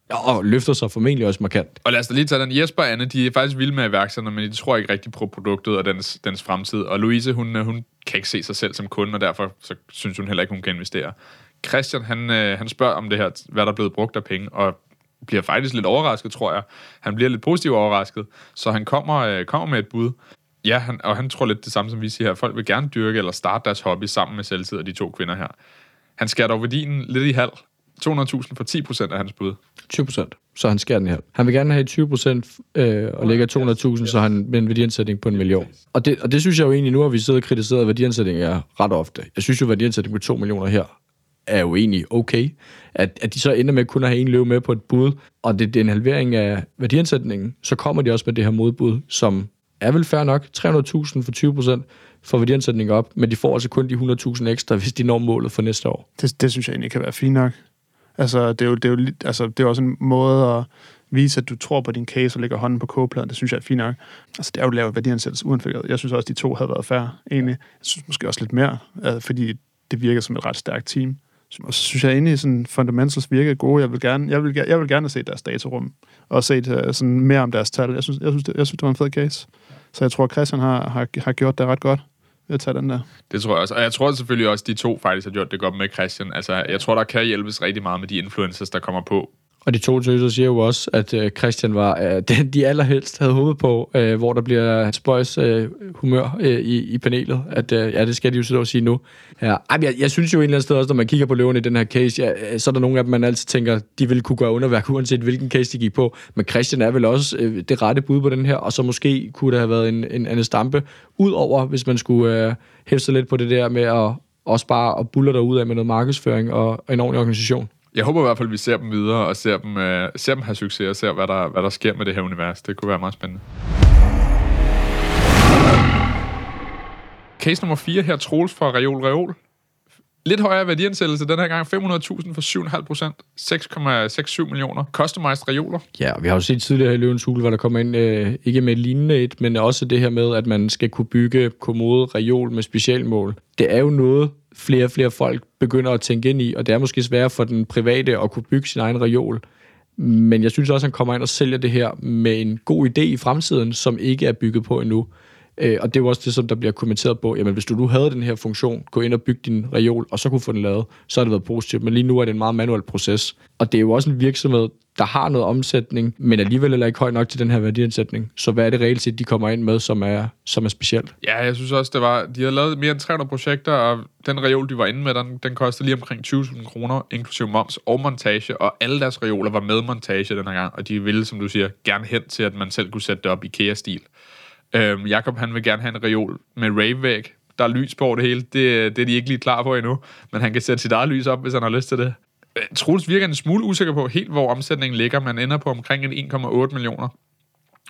S3: Ja, og løfter sig formentlig også markant.
S2: Og lad os da lige tage den. Jesper og Anne, de er faktisk vilde med iværksætterne, men de tror ikke rigtig på produktet og dens, dens fremtid. Og Louise, hun, hun kan ikke se sig selv som kunde, og derfor så synes hun heller ikke, hun kan investere. Christian, han, øh, han spørger om det her, hvad der er blevet brugt af penge, og bliver faktisk lidt overrasket, tror jeg. Han bliver lidt positivt overrasket, så han kommer, øh, kommer med et bud. Ja, han, og han tror lidt det samme, som vi siger her. Folk vil gerne dyrke eller starte deres hobby sammen med selvtid og de to kvinder her. Han skærer dog værdien lidt i halv. 200.000 for 10 procent af hans bud.
S3: 20 procent, så han skærer den her. Han vil gerne have 20 procent øh, og lægger 200.000, så han med en værdiansætning på en million. Og det, og det synes jeg jo egentlig, nu har vi siddet og kritiseret værdiansætninger ret ofte. Jeg synes jo, at værdiansætning på 2 millioner her er jo egentlig okay. At, at de så ender med kun at have en løve med på et bud, og det, det er en halvering af værdiansætningen, så kommer de også med det her modbud, som er vel fair nok. 300.000 for 20 procent for værdiansætningen op, men de får altså kun de 100.000 ekstra, hvis de når målet for næste år.
S4: Det, det synes jeg egentlig kan være fint nok. Altså, det er jo, det er jo, lidt- altså, det er også en måde at vise, at du tror på din case og lægger hånden på kogepladen. Det synes jeg er fint nok. Altså, det er jo lavet værdiansættelse uanfældet. Jeg synes også, de to havde været færre, egentlig. Jeg synes måske også lidt mere, øh, fordi det virker som et ret stærkt team. Og så synes jeg egentlig, at sådan fundamentals virker gode. Jeg vil gerne, jeg vil, jeg vil gerne se deres datarum, og se uh, sådan mere om deres tal. Jeg synes, jeg synes, det, jeg synes, det var en fed case. Så jeg tror, Christian har, har, har gjort det ret godt ved at tage den der.
S2: Det tror jeg også. Og jeg tror selvfølgelig også, at de to faktisk har gjort det godt med Christian. Altså, jeg tror, der kan hjælpes rigtig meget med de influencers, der kommer på.
S3: Og de to tøser siger jo også, at øh, Christian var øh, den, de allerhelst havde håbet på, øh, hvor der bliver spøjs øh, humør øh, i, i panelet. At, øh, ja, det skal de jo så sige nu. Ja, ej, jeg, jeg synes jo et eller andet sted også, når man kigger på løven i den her case, ja, øh, så er der nogle af dem, man altid tænker, de ville kunne gøre underværk, uanset hvilken case de gik på. Men Christian er vel også øh, det rette bud på den her, og så måske kunne der have været en, en anden stampe, udover hvis man skulle øh, hæfte sig lidt på det der med at også bare at buller dig ud af med noget markedsføring og, og en ordentlig organisation.
S2: Jeg håber i hvert fald, at vi ser dem videre, og ser dem, øh, ser dem have succes, og ser, hvad der, hvad der sker med det her univers. Det kunne være meget spændende. Case nummer 4 her, Troels fra Reol Reol. Lidt højere værdiansættelse den her gang. 500.000 for 7,5 procent. 6,67 millioner. Customized reoler.
S3: Ja, og vi har jo set tidligere i Løvens Hule, hvor der kommer ind, øh, ikke med et lignende et, men også det her med, at man skal kunne bygge kommode reol med specialmål. Det er jo noget, flere og flere folk begynder at tænke ind i, og det er måske svært for den private at kunne bygge sin egen reol. Men jeg synes også, at han kommer ind og sælger det her med en god idé i fremtiden, som ikke er bygget på endnu. Øh, og det er jo også det, som der bliver kommenteret på. Jamen, hvis du nu havde den her funktion, gå ind og bygge din reol, og så kunne få den lavet, så har det været positivt. Men lige nu er det en meget manuel proces. Og det er jo også en virksomhed, der har noget omsætning, men alligevel heller ikke høj nok til den her værdiansætning. Så hvad er det reelt set, de kommer ind med, som er, som er specielt?
S2: Ja, jeg synes også, det var... De havde lavet mere end 300 projekter, og den reol, de var inde med, den, den kostede lige omkring 20.000 kroner, inklusive moms og montage, og alle deres reoler var med montage den her gang, og de ville, som du siger, gerne hen til, at man selv kunne sætte det op i IKEA-stil. Øhm, Jakob, han vil gerne have en reol med ravevæg. Der er lys på det hele. Det, det er de ikke lige klar på endnu, men han kan sætte sit eget lys op, hvis han har lyst til det. Øh, Troels virker en smule usikker på helt, hvor omsætningen ligger. Man ender på omkring en 1,8 millioner.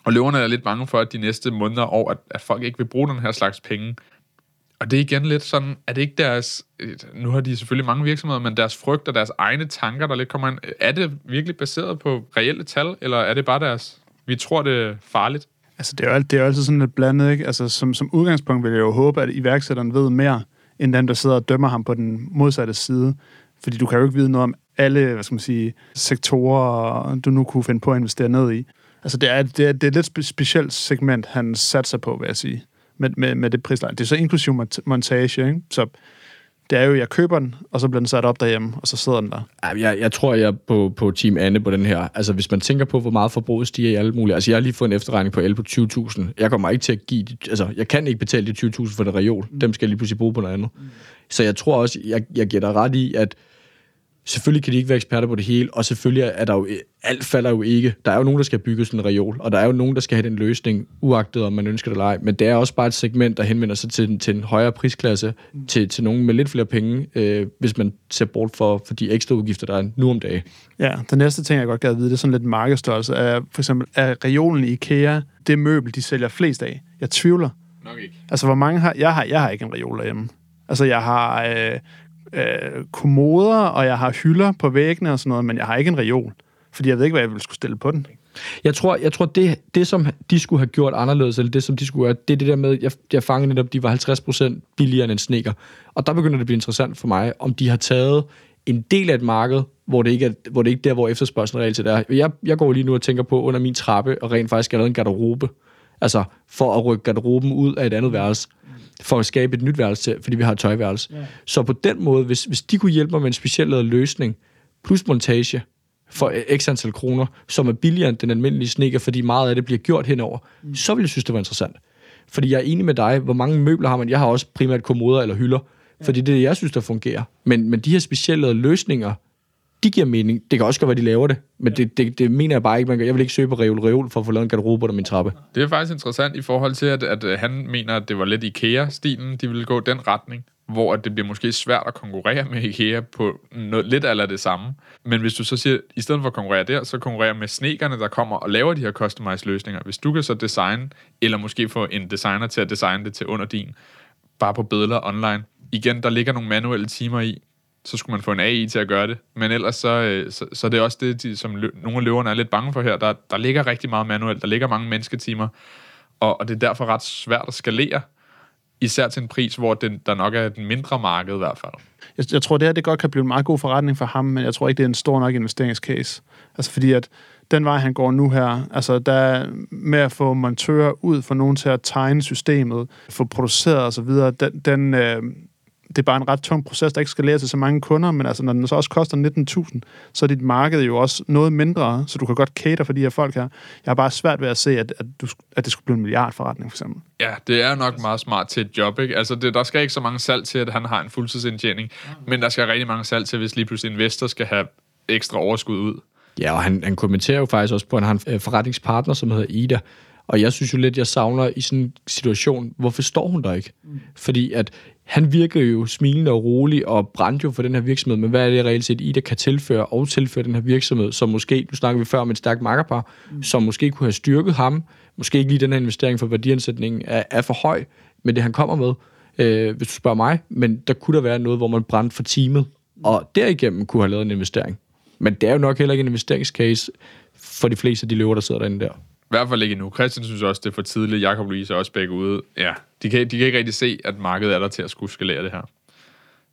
S2: Og løverne er lidt bange for, at de næste måneder og år, at, at folk ikke vil bruge den her slags penge. Og det er igen lidt sådan, er det ikke deres, øh, nu har de selvfølgelig mange virksomheder, men deres frygt og deres egne tanker, der lidt kommer ind, er det virkelig baseret på reelle tal, eller er det bare deres, vi tror det er farligt?
S4: Altså, det er jo, det er jo altid sådan lidt blandet, ikke? Altså, som, som udgangspunkt vil jeg jo håbe, at iværksætteren ved mere, end dem, der sidder og dømmer ham på den modsatte side. Fordi du kan jo ikke vide noget om alle, hvad skal man sige, sektorer, du nu kunne finde på at investere ned i. Altså, det er, det er, det er et lidt spe- specielt segment, han satser på, vil jeg sige, med, med, med det prisleje. Det er så inklusiv montage, ikke? Så det er jo, jeg køber den, og så bliver den sat op derhjemme, og så sidder den der.
S3: Ja, Jeg, jeg tror, jeg er på, på Team Anne på den her. Altså, hvis man tænker på, hvor meget forbruget stiger i alle mulige... Altså, jeg har lige fået en efterregning på el på 20.000. Jeg kommer ikke til at give... Altså, jeg kan ikke betale de 20.000 for det reol. Dem skal jeg lige pludselig bruge på noget andet. Så jeg tror også, jeg, jeg giver dig ret i, at selvfølgelig kan de ikke være eksperter på det hele, og selvfølgelig er der jo... Alt falder jo ikke. Der er jo nogen, der skal bygge sådan en reol, og der er jo nogen, der skal have den løsning, uagtet om man ønsker det eller ej. Men det er også bare et segment, der henvender sig til, til en højere prisklasse, til, til nogen med lidt flere penge, øh, hvis man ser bort for, for de ekstra udgifter, der er nu om dagen.
S4: Ja, den næste ting, jeg godt gad vide, det er sådan lidt markedsstørrelse. Er, for eksempel, er reolen i IKEA det møbel, de sælger flest af? Jeg tvivler.
S2: Nok ikke.
S4: Altså, hvor mange har... Jeg har, jeg har ikke en reol derhjemme. Altså, jeg har øh, øh, kommoder, og jeg har hylder på væggene og sådan noget, men jeg har ikke en reol. Fordi jeg ved ikke, hvad jeg ville skulle stille på den.
S3: Jeg tror, jeg tror det, det, som de skulle have gjort anderledes, eller det, som de skulle gøre, det er det der med, jeg, jeg fangede netop, de var 50% billigere end en sneaker. Og der begynder det at blive interessant for mig, om de har taget en del af et marked, hvor det ikke er, hvor det ikke er der, hvor efterspørgselen reelt set er. Jeg, jeg går lige nu og tænker på under min trappe, og rent faktisk er lavet en garderobe Altså, for at rykke garderoben ud af et andet værelse, for at skabe et nyt værelse til, fordi vi har et tøjværelse. Ja. Så på den måde, hvis, hvis de kunne hjælpe mig med en speciel lavet løsning, plus montage, for x antal kroner, som er billigere end den almindelige sneaker, fordi meget af det bliver gjort henover, mm. så ville jeg synes, det var interessant. Fordi jeg er enig med dig, hvor mange møbler har man? Jeg har også primært kommoder eller hylder, ja. fordi det er det, jeg synes, der fungerer. Men, men de her specielle løsninger, de giver mening. Det kan også godt være, de laver det, men ja. det, det, det mener jeg bare ikke. Man kan. Jeg vil ikke søge på Reol Reol for at få lavet en garderobe under min trappe.
S2: Det er faktisk interessant i forhold til, at, at han mener, at det var lidt IKEA-stilen, de ville gå den retning hvor det bliver måske svært at konkurrere med IKEA på noget, lidt eller det samme. Men hvis du så siger, i stedet for at konkurrere der, så konkurrere med snekerne, der kommer og laver de her customized løsninger. Hvis du kan så designe, eller måske få en designer til at designe det til under din, bare på billeder online. Igen, der ligger nogle manuelle timer i, så skulle man få en AI til at gøre det. Men ellers så, øh, så, så det er også det, de, som lø, nogle af løverne er lidt bange for her. Der, der ligger rigtig meget manuelt, der ligger mange mennesketimer, og, og det er derfor ret svært at skalere Især til en pris, hvor den, der nok er den mindre marked i hvert fald.
S4: Jeg, jeg tror, det her det godt kan blive en meget god forretning for ham, men jeg tror ikke, det er en stor nok investeringscase. Altså fordi, at den vej, han går nu her, altså der med at få montører ud, for nogen til at tegne systemet, få produceret osv., den, den, øh, det er bare en ret tung proces, der ikke skal lære til så mange kunder, men altså, når den så også koster 19.000, så er dit marked jo også noget mindre, så du kan godt cater for de her folk her. Jeg har bare svært ved at se, at, at, du, at det skulle blive en milliardforretning, for eksempel.
S2: Ja, det er nok meget smart til et job, ikke? Altså, det, der skal ikke så mange salg til, at han har en fuldtidsindtjening, men der skal rigtig mange salg til, hvis lige pludselig investor skal have ekstra overskud ud.
S3: Ja, og han, han kommenterer jo faktisk også på, at han har en øh, forretningspartner, som hedder Ida, og jeg synes jo lidt, jeg savner i sådan en situation, hvorfor står hun der ikke? Mm. Fordi at han virker jo smilende og rolig og brændte jo for den her virksomhed, men hvad er det reelt set, Ida kan tilføre og tilføre den her virksomhed, som måske, nu snakker vi før om et stærkt makkerpar, mm. som måske kunne have styrket ham, måske ikke lige den her investering for værdiansætningen er, er for høj, men det han kommer med, øh, hvis du spørger mig, men der kunne der være noget, hvor man brændte for teamet, og derigennem kunne have lavet en investering. Men det er jo nok heller ikke en investeringscase for de fleste af de løver, der sidder derinde der.
S2: I hvert fald ikke endnu. Christian synes også, det er for tidligt. Jakob Louise er også begge ude. Ja, de kan, de kan ikke rigtig se, at markedet er der til at skulle skalere det her.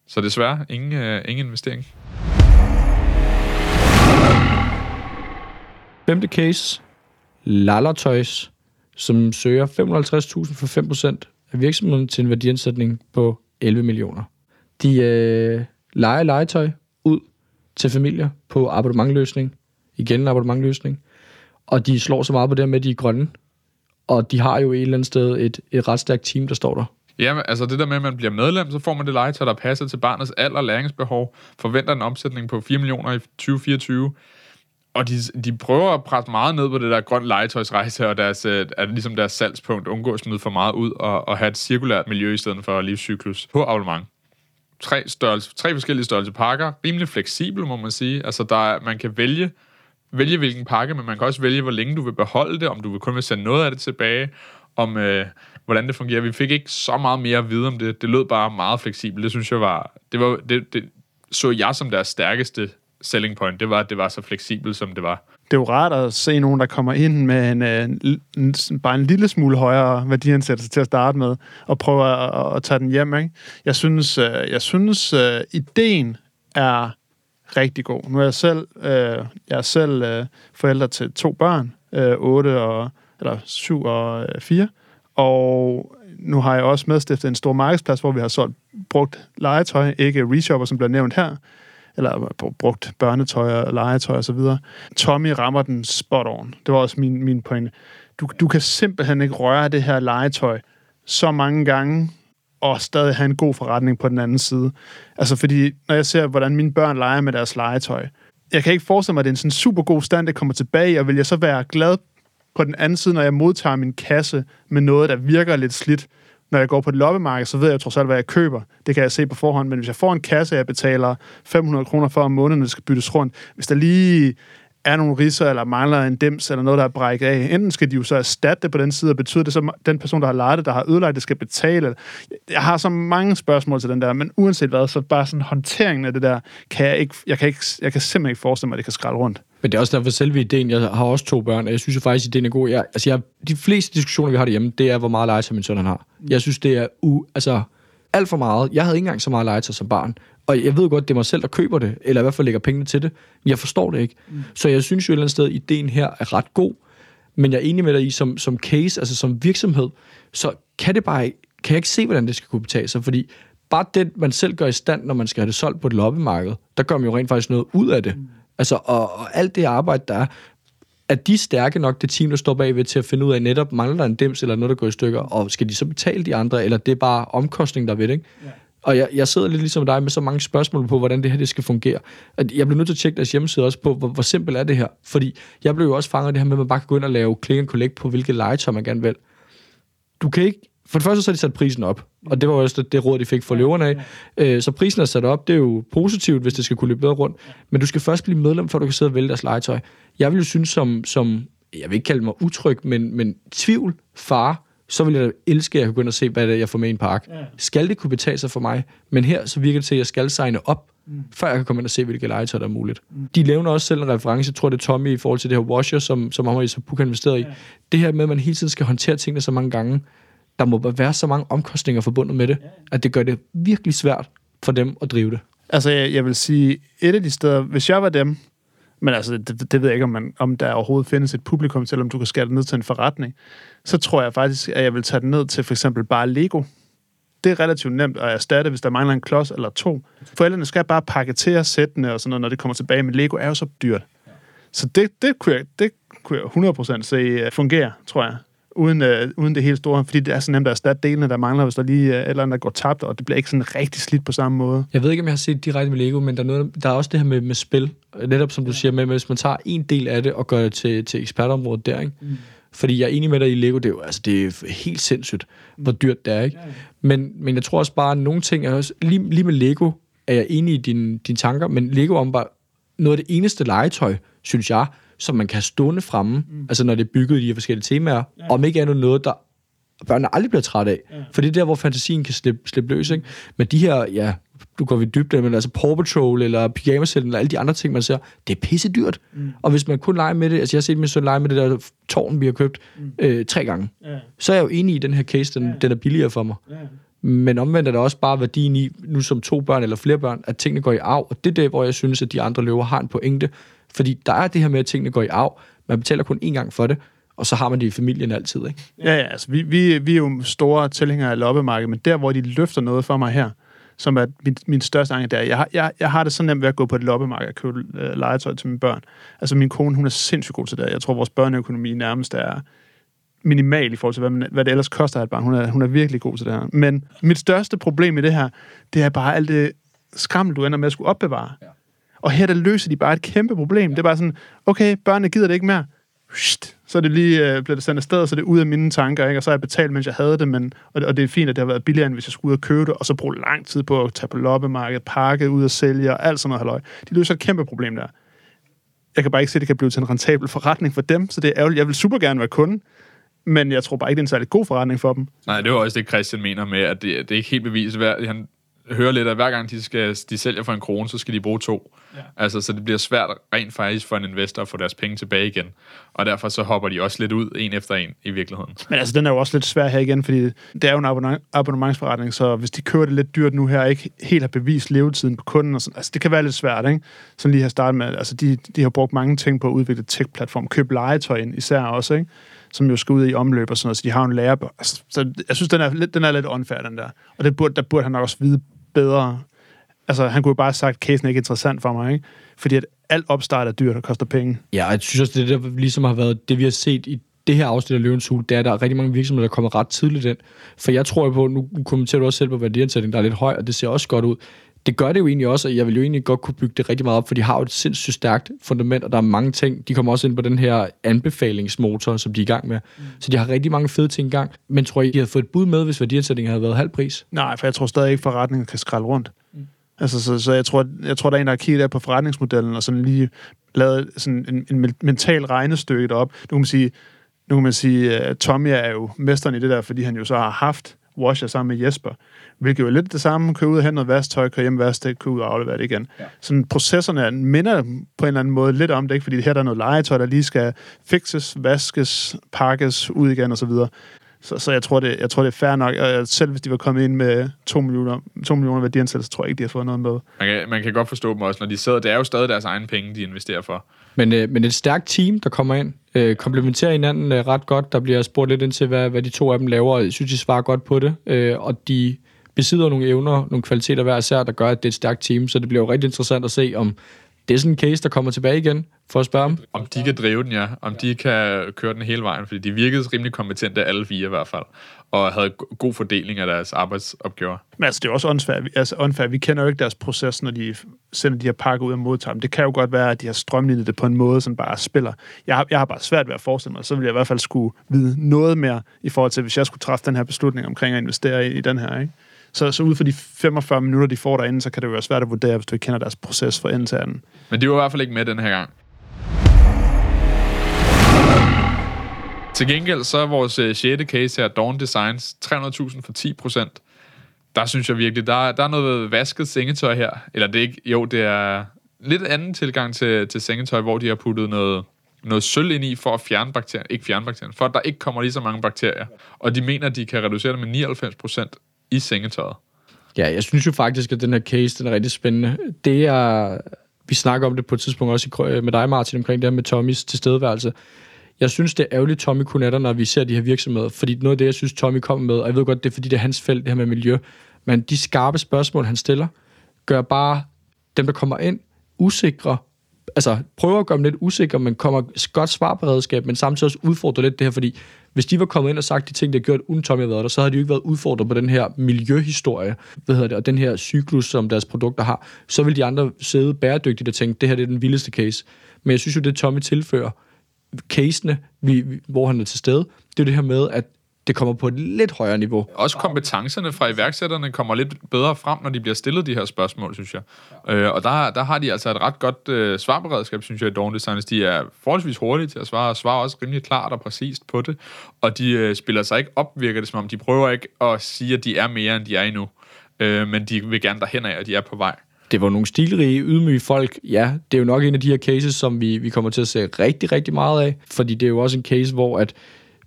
S2: Så desværre, ingen, øh, ingen investering.
S3: Femte case. Lallertøjs, som søger 550.000 for 5% af virksomheden til en værdiansætning på 11 millioner. De øh, leger legetøj ud til familier på abonnementløsning. Igen en abonnementløsning og de slår så meget på det med, at de er grønne. Og de har jo et eller andet sted et, et ret stærkt team, der står der.
S2: Ja, altså det der med, at man bliver medlem, så får man det legetøj, der passer til barnets alder og læringsbehov. Forventer en omsætning på 4 millioner i 2024. Og de, de prøver at presse meget ned på det der grøn legetøjsrejse, og deres, øh, er ligesom deres salgspunkt undgå at smide for meget ud, og, og have et cirkulært miljø i stedet for livscyklus på abonnement. Tre, størrelse, tre forskellige størrelse pakker, rimelig fleksibel, må man sige. Altså, der man kan vælge vælge hvilken pakke, men man kan også vælge, hvor længe du vil beholde det, om du vil kun vil sende noget af det tilbage, om øh, hvordan det fungerer. Vi fik ikke så meget mere at vide om det. Det lød bare meget fleksibelt. Det synes jeg var... Det, var, det, det så jeg som deres stærkeste selling point. Det var, at det var så fleksibelt, som det var.
S4: Det er jo rart at se nogen, der kommer ind med en, øh, en, en bare en lille smule højere værdiansættelse til at starte med, og prøve at, at tage den hjem. Ikke? Jeg synes, øh, jeg synes øh, ideen er rigtig god. Nu er jeg selv, øh, jeg er selv øh, forældre til to børn, øh, 8 og, eller 7 og øh, 4, og nu har jeg også medstiftet en stor markedsplads, hvor vi har solgt brugt legetøj, ikke reshopper, som bliver nævnt her, eller brugt børnetøj og legetøj osv. Tommy rammer den spot on. Det var også min, min pointe. Du, du kan simpelthen ikke røre det her legetøj så mange gange, og stadig have en god forretning på den anden side. Altså fordi, når jeg ser, hvordan mine børn leger med deres legetøj, jeg kan ikke forestille mig, at det er en sådan super god stand, der kommer tilbage, og vil jeg så være glad på den anden side, når jeg modtager min kasse med noget, der virker lidt slidt. Når jeg går på et loppemarked, så ved jeg trods alt, hvad jeg køber. Det kan jeg se på forhånd. Men hvis jeg får en kasse, jeg betaler 500 kroner for om måneden, det skal byttes rundt. Hvis der lige er nogle riser, eller mangler en dims, eller noget, der er brækket af. Enten skal de jo så erstatte det på den side, og betyder det så, at den person, der har lejet det, der har ødelagt det, skal betale. Jeg har så mange spørgsmål til den der, men uanset hvad, så bare sådan håndteringen af det der, kan jeg, ikke, jeg, kan ikke, jeg kan simpelthen ikke forestille mig, at det kan skralde rundt.
S3: Men det er også derfor selve ideen, jeg har også to børn, og jeg synes jo faktisk, at ideen er god. Jeg, altså jeg, de fleste diskussioner, vi har derhjemme, det er, hvor meget legetøj min søn han har. Jeg synes, det er u, altså, alt for meget. Jeg havde ikke engang så meget legetøj som barn. Og jeg ved godt, det er mig selv, der køber det, eller i hvert fald lægger pengene til det. Jeg forstår det ikke. Mm. Så jeg synes jo et eller andet sted, at ideen her er ret god. Men jeg er enig med dig i, som, som case, altså som virksomhed, så kan det bare kan jeg ikke se, hvordan det skal kunne betale sig, fordi bare det, man selv gør i stand, når man skal have det solgt på et loppemarked, der gør man jo rent faktisk noget ud af det. Mm. Altså, og, og alt det arbejde, der er, er de stærke nok, det team, der står bagved, til at finde ud af, netop mangler der en dims eller noget, der går i stykker, og skal de så betale de andre, eller det er bare omkostning, der ved det, ikke? Ja. Og jeg, jeg sidder lidt ligesom dig med så mange spørgsmål på, hvordan det her det skal fungere. At jeg bliver nødt til at tjekke deres hjemmeside også på, hvor, hvor simpelt er det her. Fordi jeg blev jo også fanget af det her med, at man bare kan gå ind og lave click and collect på, hvilke legetøj man gerne vil. Du kan ikke for det første så har de sat prisen op, og det var også det, det råd, de fik for løverne af. Øh, så prisen er sat op, det er jo positivt, hvis det skal kunne løbe bedre rundt. Men du skal først blive medlem, før du kan sidde og vælge deres legetøj. Jeg vil jo synes som, som jeg vil ikke kalde mig utryg, men, men tvivl, far, så vil jeg da elske, at jeg kan gå ind og se, hvad det er, jeg får med i en park. Skal det kunne betale sig for mig? Men her så virker det til, at jeg skal signe op, mm. før jeg kan komme ind og se, hvilke legetøj, der er muligt. Mm. De laver også selv en reference, jeg tror det er Tommy, i forhold til det her washer, som, som ham og Isabuk har investeret i. Det her med, at man hele tiden skal håndtere tingene så mange gange, der må være så mange omkostninger forbundet med det, at det gør det virkelig svært for dem at drive det.
S4: Altså, jeg, jeg vil sige, et af de steder, hvis jeg var dem, men altså, det, det ved jeg ikke, om, man, om der overhovedet findes et publikum til, om du kan skære det ned til en forretning, så tror jeg faktisk, at jeg vil tage det ned til for eksempel bare Lego. Det er relativt nemt at erstatte, hvis der mangler en klods eller to. Forældrene skal bare paketere sættene og sådan noget, når det kommer tilbage, men Lego er jo så dyrt. Så det, det, kunne jeg, det kunne jeg 100% se øh, fungere, tror jeg uden, øh, uden det helt store, fordi det er så nemt at erstatte delene, der mangler, hvis der lige øh, eller andet, der går tabt, og det bliver ikke sådan rigtig slidt på samme måde.
S3: Jeg ved ikke, om jeg har set direkte med Lego, men der er, noget, der er også det her med, med spil. Netop som du siger, med, hvis man tager en del af det og gør det til, til ekspertområdet der, ikke? Mm. Fordi jeg er enig med dig i Lego, det er jo altså, det er helt sindssygt, hvor dyrt det er, ikke? Men, men jeg tror også bare, at nogle ting er også, lige, lige med Lego er jeg enig i dine din tanker, men Lego om bare noget af det eneste legetøj, synes jeg, som man kan stående fremme, mm. altså når det er bygget i de her forskellige temaer, ja. om ikke andet noget, der børnene aldrig bliver træt af. Ja. For det er der, hvor fantasien kan slippe, slippe løs. Ikke? Men de her, ja, du går vi dybt men altså Paw Patrol eller Pyjamas eller alle de andre ting, man ser, det er pisse dyrt. Mm. Og hvis man kun leger med det, altså jeg har set min søn lege med det der tårn, vi har købt mm. øh, tre gange, ja. så er jeg jo enig i den her case, den, ja. den er billigere for mig. Ja. Men omvendt er der også bare værdien i, nu som to børn eller flere børn, at tingene går i arv, og det er der, hvor jeg synes, at de andre løver har en pointe, fordi der er det her med, at tingene går i arv. Man betaler kun én gang for det, og så har man det i familien altid, ikke?
S4: Ja, ja, altså vi, vi, vi er jo store tilhængere af loppemarkedet, men der, hvor de løfter noget for mig her, som er min, min største angst, der jeg, har, jeg, jeg har det så nemt ved at gå på et loppemarked og købe øh, legetøj til mine børn. Altså min kone, hun er sindssygt god til det. Jeg tror, vores børneøkonomi nærmest er minimal i forhold til, hvad, man, hvad det ellers koster at et barn. Hun er, hun er virkelig god til det her. Men mit største problem i det her, det er bare alt det skrammel, du ender med at skulle opbevare. Ja. Og her der løser de bare et kæmpe problem. Det er bare sådan, okay, børnene gider det ikke mere. Så er det lige øh, blevet sendt afsted, så det ud af mine tanker, ikke? og så har jeg betalt, mens jeg havde det, men, og, det, og det er fint, at det har været billigere, end hvis jeg skulle ud og købe det, og så bruge lang tid på at tage på loppemarkedet, pakke ud og sælge, og alt sådan noget halløj. De løser et kæmpe problem der. Jeg kan bare ikke se, at det kan blive til en rentabel forretning for dem, så det er ærgerligt. Jeg vil super gerne være kunde, men jeg tror bare ikke, det er en særlig god forretning for dem.
S2: Nej, det var også det, Christian mener med, at det, det er ikke helt bevist. Han, hører lidt, at hver gang de, skal, de sælger for en krone, så skal de bruge to. Ja. Altså, så det bliver svært rent faktisk for en investor at få deres penge tilbage igen. Og derfor så hopper de også lidt ud, en efter en, i virkeligheden.
S4: Men altså, den er jo også lidt svær her igen, fordi det er jo en abonnement, abonnementsforretning, så hvis de kører det lidt dyrt nu her, ikke helt har bevist levetiden på kunden, og sådan, altså, det kan være lidt svært, ikke? Sådan lige har startet med, altså, de, de har brugt mange ting på at udvikle tech-platform, købe legetøj ind, især også, ikke? som jo skal ud i omløb og sådan noget, så de har en lærer. Altså, så jeg synes, den er, lidt, den er lidt unfair, den der. Og det burde, der burde han nok også vide bedre. Altså, han kunne jo bare have sagt, at casen er ikke interessant for mig, ikke? Fordi at alt opstart er dyrt og koster penge.
S3: Ja, jeg synes også, det der ligesom har været det, vi har set i det her afsnit af Løvens Hul, det er, at der er rigtig mange virksomheder, der kommer ret tidligt ind. For jeg tror på, nu kommenterer du også selv på værdiansætning, der er lidt høj, og det ser også godt ud. Det gør det jo egentlig også, og jeg vil jo egentlig godt kunne bygge det rigtig meget op, for de har jo et sindssygt stærkt fundament, og der er mange ting. De kommer også ind på den her anbefalingsmotor, som de er i gang med. Mm. Så de har rigtig mange fede ting i gang. Men tror I, de har fået et bud med, hvis værdiansætningen havde været halv pris?
S4: Nej, for jeg tror stadig ikke, forretningen kan skralde rundt. Mm. Altså, så, så jeg, tror, jeg tror, der er en, der har kigget der på forretningsmodellen, og sådan lige lavet sådan en, en mental regnestykke derop. Nu kan man sige, nu kan man sige, at Tommy er jo mesteren i det der, fordi han jo så har haft Washer sammen med Jesper. Hvilket jo er lidt det samme. Køre ud og hente noget vasktøj, køre hjem vaske køre ud og aflevere det igen. Ja. Sådan processerne minder på en eller anden måde lidt om det, ikke? fordi her der er noget legetøj, der lige skal fixes, vaskes, pakkes ud igen og så videre. Så, så jeg, tror, det, jeg tror, det er fair nok. Og selv hvis de var kommet ind med 2 millioner, 2 millioner værdiansættelse, så tror jeg ikke, de har fået noget med.
S2: Man kan, man kan godt forstå dem også, når de sidder. Det er jo stadig deres egne penge, de investerer for.
S3: Men, øh, men et stærkt team, der kommer ind, øh, komplementerer hinanden øh, ret godt. Der bliver spurgt lidt ind til, hvad, hvad de to af dem laver, og jeg synes, de svarer godt på det. Øh, og de besidder nogle evner, nogle kvaliteter hver især, der gør, at det er et stærkt team. Så det bliver jo rigtig interessant at se, om det er sådan en case, der kommer tilbage igen, for at spørge dem.
S2: Om de kan drive den, ja. Om de kan køre den hele vejen, fordi de virkede rimelig kompetente, alle fire i hvert fald, og havde go- god fordeling af deres arbejdsopgaver.
S4: Men altså, det er også unfair. Vi- Altså, unfair. Vi kender jo ikke deres proces, når de sender de her pakker ud og modtager dem. Det kan jo godt være, at de har strømlignet det på en måde, som bare spiller. Jeg har, jeg har bare svært ved at forestille mig, så vil jeg i hvert fald skulle vide noget mere i forhold til, hvis jeg skulle træffe den her beslutning omkring at investere i, i den her, ikke? Så, så ud for de 45 minutter, de får derinde, så kan det jo være svært at vurdere, hvis du ikke kender deres proces fra ende til anden.
S2: Men de var i hvert fald ikke med den her gang. Til gengæld så er vores øh, 6. case her, Dawn Designs, 300.000 for 10 procent. Der synes jeg virkelig, der, der er noget vasket sengetøj her. Eller det er ikke, jo, det er lidt anden tilgang til, til sengetøj, hvor de har puttet noget, noget sølv ind i for at fjerne bakterier. Ikke fjerne bakterier, for at der ikke kommer lige så mange bakterier. Og de mener, at de kan reducere det med 99 procent i sengetøjet.
S3: Ja, jeg synes jo faktisk, at den her case, den er rigtig spændende. Det er, vi snakker om det på et tidspunkt også med dig, Martin, omkring det her med Tommys tilstedeværelse. Jeg synes, det er ærgerligt, Tommy kunne der, når vi ser de her virksomheder. Fordi noget af det, jeg synes, Tommy kommer med, og jeg ved godt, det er fordi, det er hans felt, det her med miljø, men de skarpe spørgsmål, han stiller, gør bare dem, der kommer ind, usikre. Altså, prøver at gøre dem lidt usikre, men kommer godt svarberedskab, men samtidig også udfordrer lidt det her, fordi hvis de var kommet ind og sagt de ting, der gjort, uden Tommy været der, så havde de jo ikke været udfordret på den her miljøhistorie, hvad hedder det, og den her cyklus, som deres produkter har. Så vil de andre sidde bæredygtigt og tænke, det her det er den vildeste case. Men jeg synes jo, det Tommy tilfører, casene, vi, vi- hvor han er til stede, det er det her med, at det kommer på et lidt højere niveau.
S2: Også kompetencerne fra iværksætterne kommer lidt bedre frem, når de bliver stillet de her spørgsmål, synes jeg. Øh, og der, der har de altså et ret godt øh, svarberedskab, synes jeg, i Dawn Designs. De er forholdsvis hurtige til at svare, og svarer også rimelig klart og præcist på det. Og de øh, spiller sig ikke op, virker det som om. De prøver ikke at sige, at de er mere, end de er endnu. Øh, men de vil gerne derhen af, og de er på vej.
S3: det var nogle stilrige, ydmyge folk. Ja, det er jo nok en af de her cases, som vi, vi kommer til at se rigtig, rigtig meget af. Fordi det er jo også en case, hvor at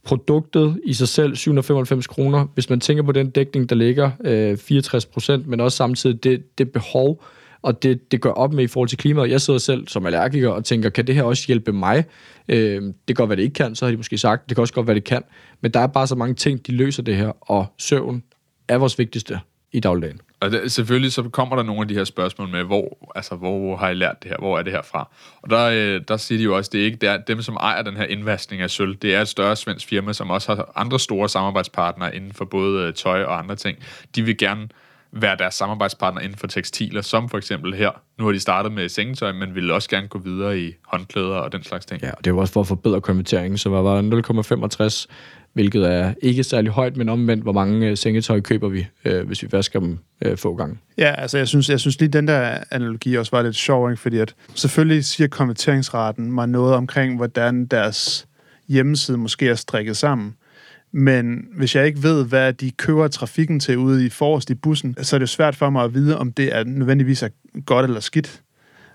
S3: produktet i sig selv, 795 kroner, hvis man tænker på den dækning, der ligger, øh, 64 procent, men også samtidig det, det behov, og det, det gør op med i forhold til klimaet. Jeg sidder selv som allergiker og tænker, kan det her også hjælpe mig? Øh, det kan godt være, det ikke kan, så har de måske sagt. Det kan også godt være, det kan. Men der er bare så mange ting, de løser det her, og søvn er vores vigtigste i dagligdagen.
S2: Og det, selvfølgelig så kommer der nogle af de her spørgsmål med, hvor, altså, hvor har I lært det her? Hvor er det her fra? Og der, øh, der siger de jo også, det er ikke det er dem, som ejer den her indvaskning af sølv. Det er et større svensk firma, som også har andre store samarbejdspartnere inden for både øh, tøj og andre ting. De vil gerne være deres samarbejdspartner inden for tekstiler, som for eksempel her. Nu har de startet med sengetøj, men vil også gerne gå videre i håndklæder og den slags ting.
S3: Ja, og det er jo også for at forbedre konverteringen, så var der 0,65, hvilket er ikke særlig højt, men omvendt, hvor mange øh, sengetøj køber vi, øh, hvis vi vasker dem øh, få gange.
S4: Ja, altså jeg synes, jeg synes lige, den der analogi også var lidt sjov, ikke? fordi at selvfølgelig siger konverteringsraten mig noget omkring, hvordan deres hjemmeside måske er strikket sammen. Men hvis jeg ikke ved, hvad de kører trafikken til ude i forrest i bussen, så er det svært for mig at vide, om det er nødvendigvis er godt eller skidt.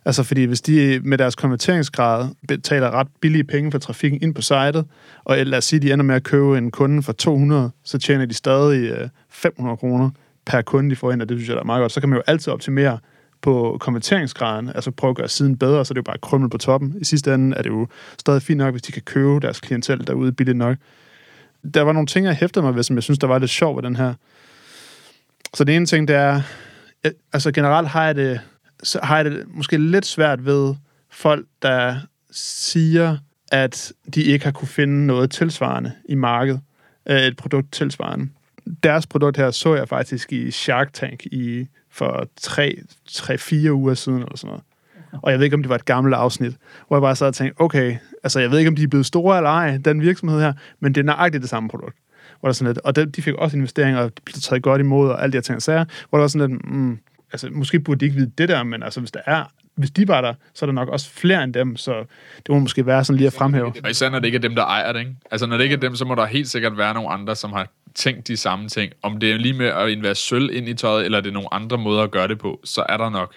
S4: Altså fordi hvis de med deres konverteringsgrad betaler ret billige penge for trafikken ind på sitet, og lad os sige, de ender med at købe en kunde for 200, så tjener de stadig øh, 500 kroner per kunde, de får ind, og det synes jeg der er meget godt. Så kan man jo altid optimere på konverteringsgraden, altså prøve at gøre siden bedre, så det er jo bare krømmel på toppen. I sidste ende er det jo stadig fint nok, hvis de kan købe deres klientel derude billigt nok. Der var nogle ting, jeg hæftede mig ved, som jeg synes, der var lidt sjovt ved den her. Så det ene ting, det er, øh, altså generelt har jeg det, så har jeg det måske lidt svært ved folk, der siger, at de ikke har kunne finde noget tilsvarende i markedet. Øh, et produkt tilsvarende. Deres produkt her så jeg faktisk i Shark Tank i for 3-4 uger siden eller sådan noget. Og jeg ved ikke, om det var et gammelt afsnit, hvor jeg bare sad og tænkte, okay, altså jeg ved ikke, om de er blevet store eller ej, den virksomhed her, men det er nøjagtigt det samme produkt. Hvor der sådan lidt, og de, de fik også investeringer, og de blev taget godt imod, og alle de her ting og sager, hvor der var sådan lidt, mm, altså måske burde de ikke vide det der, men altså hvis der er, hvis de var der, så er der nok også flere end dem, så det må måske være sådan lige at fremhæve.
S2: Og især når det ikke er dem, der ejer det, ikke? Altså når det ikke er dem, så må der helt sikkert være nogle andre, som har tænkt de samme ting. Om det er lige med at investere sølv ind i tøjet, eller det er nogle andre måder at gøre det på, så er der nok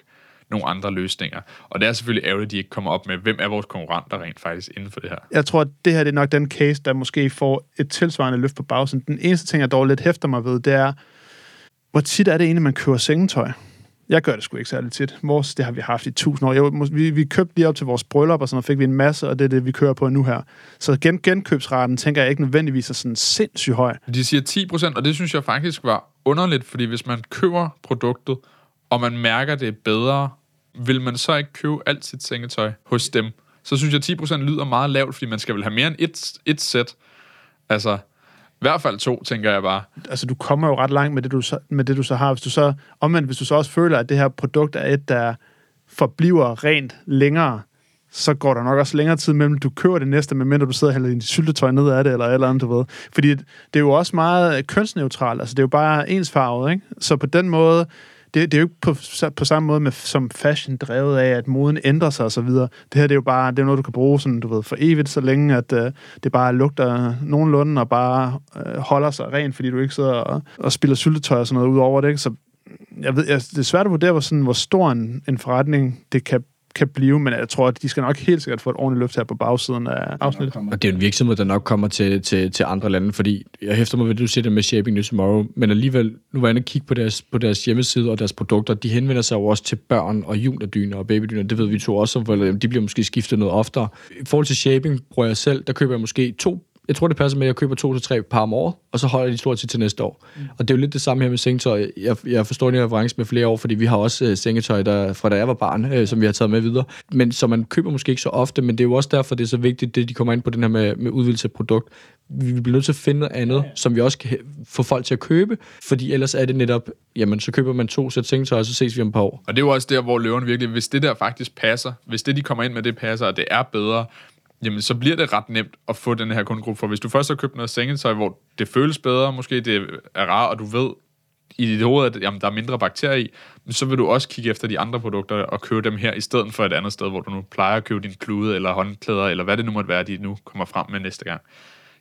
S2: nogle andre løsninger. Og det er selvfølgelig ærgerligt, at de ikke kommer op med, hvem er vores konkurrenter rent faktisk inden for det her.
S4: Jeg tror, at det her det er nok den case, der måske får et tilsvarende løft på bagsiden. Den eneste ting, jeg dog lidt hæfter mig ved, det er, hvor tit er det egentlig, man køber sengetøj? Jeg gør det sgu ikke særlig tit. Vores, det har vi haft i tusind år. Jeg, vi, vi købte lige op til vores bryllup, og sådan noget, fik vi en masse, og det er det, vi kører på nu her. Så gen, genkøbsraten, tænker jeg ikke nødvendigvis er sådan sindssygt høj.
S2: De siger 10% og det synes jeg faktisk var underligt, fordi hvis man køber produktet, og man mærker, det er bedre, vil man så ikke købe alt sit sengetøj hos dem? Så synes jeg, 10% lyder meget lavt, fordi man skal vel have mere end et, et sæt. Altså, i hvert fald to, tænker jeg bare.
S4: Altså, du kommer jo ret langt med det, du så, med det, du så har. Hvis du så, omvendt, hvis du så også føler, at det her produkt er et, der forbliver rent længere, så går der nok også længere tid mellem, du køber det næste, medmindre du sidder og hælder din syltetøj ned af det, eller eller andet, du ved. Fordi det er jo også meget kønsneutralt, altså det er jo bare ensfarvet, ikke? Så på den måde, det, det er jo ikke på, på samme måde med, som fashion drevet af, at moden ændrer sig og så videre. Det her det er jo bare det er noget, du kan bruge sådan, du ved, for evigt, så længe at øh, det bare lugter nogenlunde og bare øh, holder sig rent, fordi du ikke sidder og, og spiller syltetøj og sådan noget ud over det. Ikke? Så jeg ved, jeg, det er svært at vurdere, hvor, sådan, hvor stor en, en forretning det kan kan blive, men jeg tror, at de skal nok helt sikkert få et ordentligt løft her på bagsiden af afsnittet.
S3: Og det er en virksomhed, der nok kommer til, til, til andre lande, fordi jeg hæfter mig ved, at du siger det med Shaping New Tomorrow, men alligevel, nu var jeg inde og kigge på deres, på deres hjemmeside og deres produkter, de henvender sig jo også til børn og juniordyner og babydyner, det ved vi to også, hvor de bliver måske skiftet noget oftere. I forhold til Shaping bruger jeg selv, der køber jeg måske to jeg tror, det passer med, at jeg køber to til tre par om året, og så holder de stort set til næste år. Mm. Og det er jo lidt det samme her med sengetøj. Jeg, jeg forstår en reference med flere år, fordi vi har også uh, sengetøj der, fra da jeg var barn, uh, som vi har taget med videre. Men så man køber måske ikke så ofte, men det er jo også derfor, det er så vigtigt, det de kommer ind på den her med, med udvidelse af produkt. Vi bliver nødt til at finde noget andet, ja. som vi også kan få folk til at købe, fordi ellers er det netop, jamen så køber man to sæt sengetøj, og så ses vi om et par år.
S2: Og det er jo også der, hvor løven virkelig, hvis det der faktisk passer, hvis det de kommer ind med, det passer, og det er bedre, jamen så bliver det ret nemt at få den her kundegruppe. For hvis du først har købt noget sengetøj, hvor det føles bedre, måske det er rart, og du ved i dit hoved, at jamen, der er mindre bakterier i, så vil du også kigge efter de andre produkter og købe dem her, i stedet for et andet sted, hvor du nu plejer at købe din klude eller håndklæder, eller hvad det nu måtte være, de nu kommer frem med næste gang.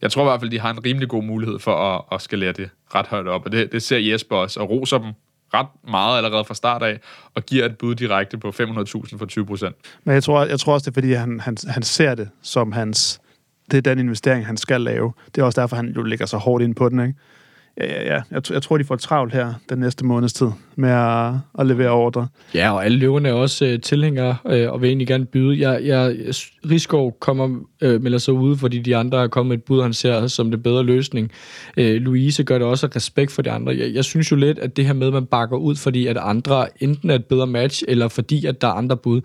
S2: Jeg tror i hvert fald, de har en rimelig god mulighed for at, at skalere det ret højt op, og det, det ser Jesper også, og roser dem ret meget allerede fra start af, og giver et bud direkte på 500.000 for 20 procent.
S4: Men jeg tror, jeg tror også, det er, fordi han, han, han ser det som hans... Det er den investering, han skal lave. Det er også derfor, han jo lægger så hårdt ind på den, ikke? Ja, ja, ja. Jeg, jeg tror, de får travlt her den næste måneds tid med at, at levere ordre.
S3: Ja, og alle løverne er også øh, tilhængere øh, og vil egentlig gerne byde. Jeg, jeg, Riskov kommer, øh, melder sig ude, fordi de andre er kommet med et bud, han ser som det bedre løsning. Øh, Louise gør det også af respekt for de andre. Jeg, jeg synes jo lidt, at det her med, at man bakker ud, fordi at andre enten er et bedre match, eller fordi at der er andre bud,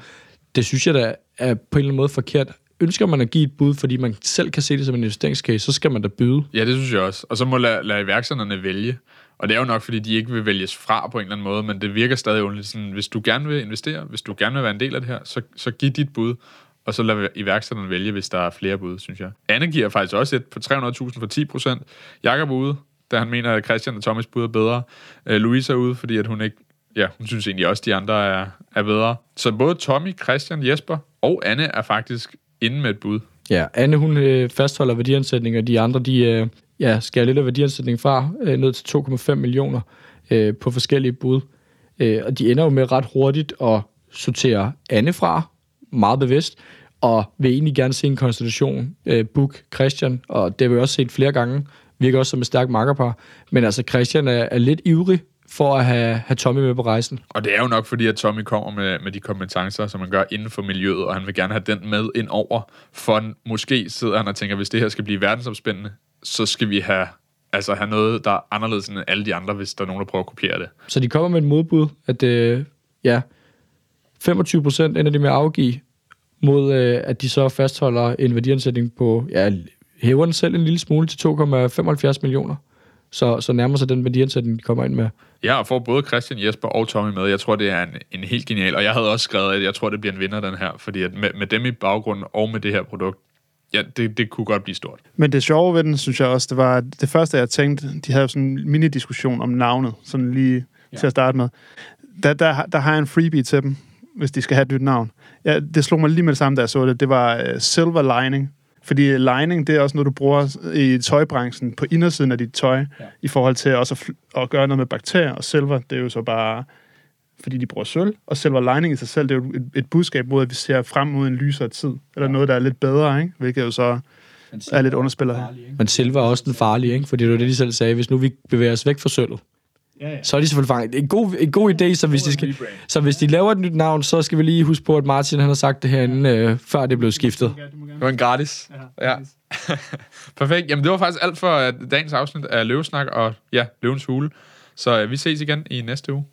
S3: det synes jeg da er på en eller anden måde forkert ønsker man at give et bud, fordi man selv kan se det som en investeringscase, så skal man da byde.
S2: Ja, det synes jeg også. Og så må lade, lade iværksætterne vælge. Og det er jo nok, fordi de ikke vil vælges fra på en eller anden måde, men det virker stadig underligt. Sådan, hvis du gerne vil investere, hvis du gerne vil være en del af det her, så, så giv dit bud, og så lad iværksætterne vælge, hvis der er flere bud, synes jeg. Anne giver faktisk også et på 300.000 for 10 procent. Jakob er ude, da han mener, at Christian og Thomas bud er bedre. Uh, Louise er ude, fordi at hun ikke ja, hun synes egentlig også, at de andre er, er bedre. Så både Tommy, Christian, Jesper og Anne er faktisk inde med et bud.
S3: Ja, Anne hun øh, fastholder værdiansætninger, de andre de øh, ja, skærer lidt af værdiansætning fra øh, ned til 2,5 millioner øh, på forskellige bud. Øh, og de ender jo med ret hurtigt at sortere Anne fra, meget bevidst, og vil egentlig gerne se en konstitution, øh, Book Christian, og det har vi også set flere gange, virker også som et stærkt makkerpar. Men altså, Christian er, er lidt ivrig for at have, have Tommy med på rejsen.
S2: Og det er jo nok fordi, at Tommy kommer med, med de kompetencer, som man gør inden for miljøet, og han vil gerne have den med ind over, for måske sidder han og tænker, hvis det her skal blive verdensomspændende, så skal vi have altså have noget, der er anderledes end alle de andre, hvis der er nogen, der prøver at kopiere det.
S3: Så de kommer med et modbud, at øh, ja, 25 procent ender de med at afgive, mod øh, at de så fastholder en værdiansætning på, ja, hæver den selv en lille smule til 2,75 millioner så, så nærmer sig den værdiansætning, de kommer ind med.
S2: Ja, og får både Christian, Jesper og Tommy med. Jeg tror, det er en, en helt genial, og jeg havde også skrevet, at jeg tror, det bliver en vinder, den her, fordi at med, med dem i baggrunden og med det her produkt, ja, det, det kunne godt blive stort.
S4: Men det sjove ved den, synes jeg også, det var det første, jeg tænkte, de havde sådan en mini-diskussion om navnet, sådan lige ja. til at starte med. Der, der, der har jeg en freebie til dem, hvis de skal have et nyt navn. Ja, det slog mig lige med det samme, da jeg så det. Det var uh, Silver Lining. Fordi lining, det er også noget, du bruger i tøjbranchen på indersiden af dit tøj, ja. i forhold til også at, at gøre noget med bakterier, og silver, det er jo så bare fordi de bruger sølv, og selve lining i sig selv, det er jo et, et budskab mod, at vi ser frem mod en lysere tid, eller noget, der er lidt bedre, ikke? hvilket jo så er lidt underspiller her.
S3: Men silver er også den farlige, ikke? Fordi det var det, de selv sagde. Hvis nu vi bevæger os væk fra sølvet,
S4: Ja, ja.
S3: så er de selvfølgelig fanget. En god, en god idé, så hvis, de skal, så hvis de laver et nyt navn, så skal vi lige huske på, at Martin han har sagt det herinde, øh, før det blev skiftet.
S2: Det var en gratis. Ja. Perfekt. Jamen, det var faktisk alt for øh, dagens afsnit af Løvesnak og ja, Løvens Hule. Så øh, vi ses igen i næste uge.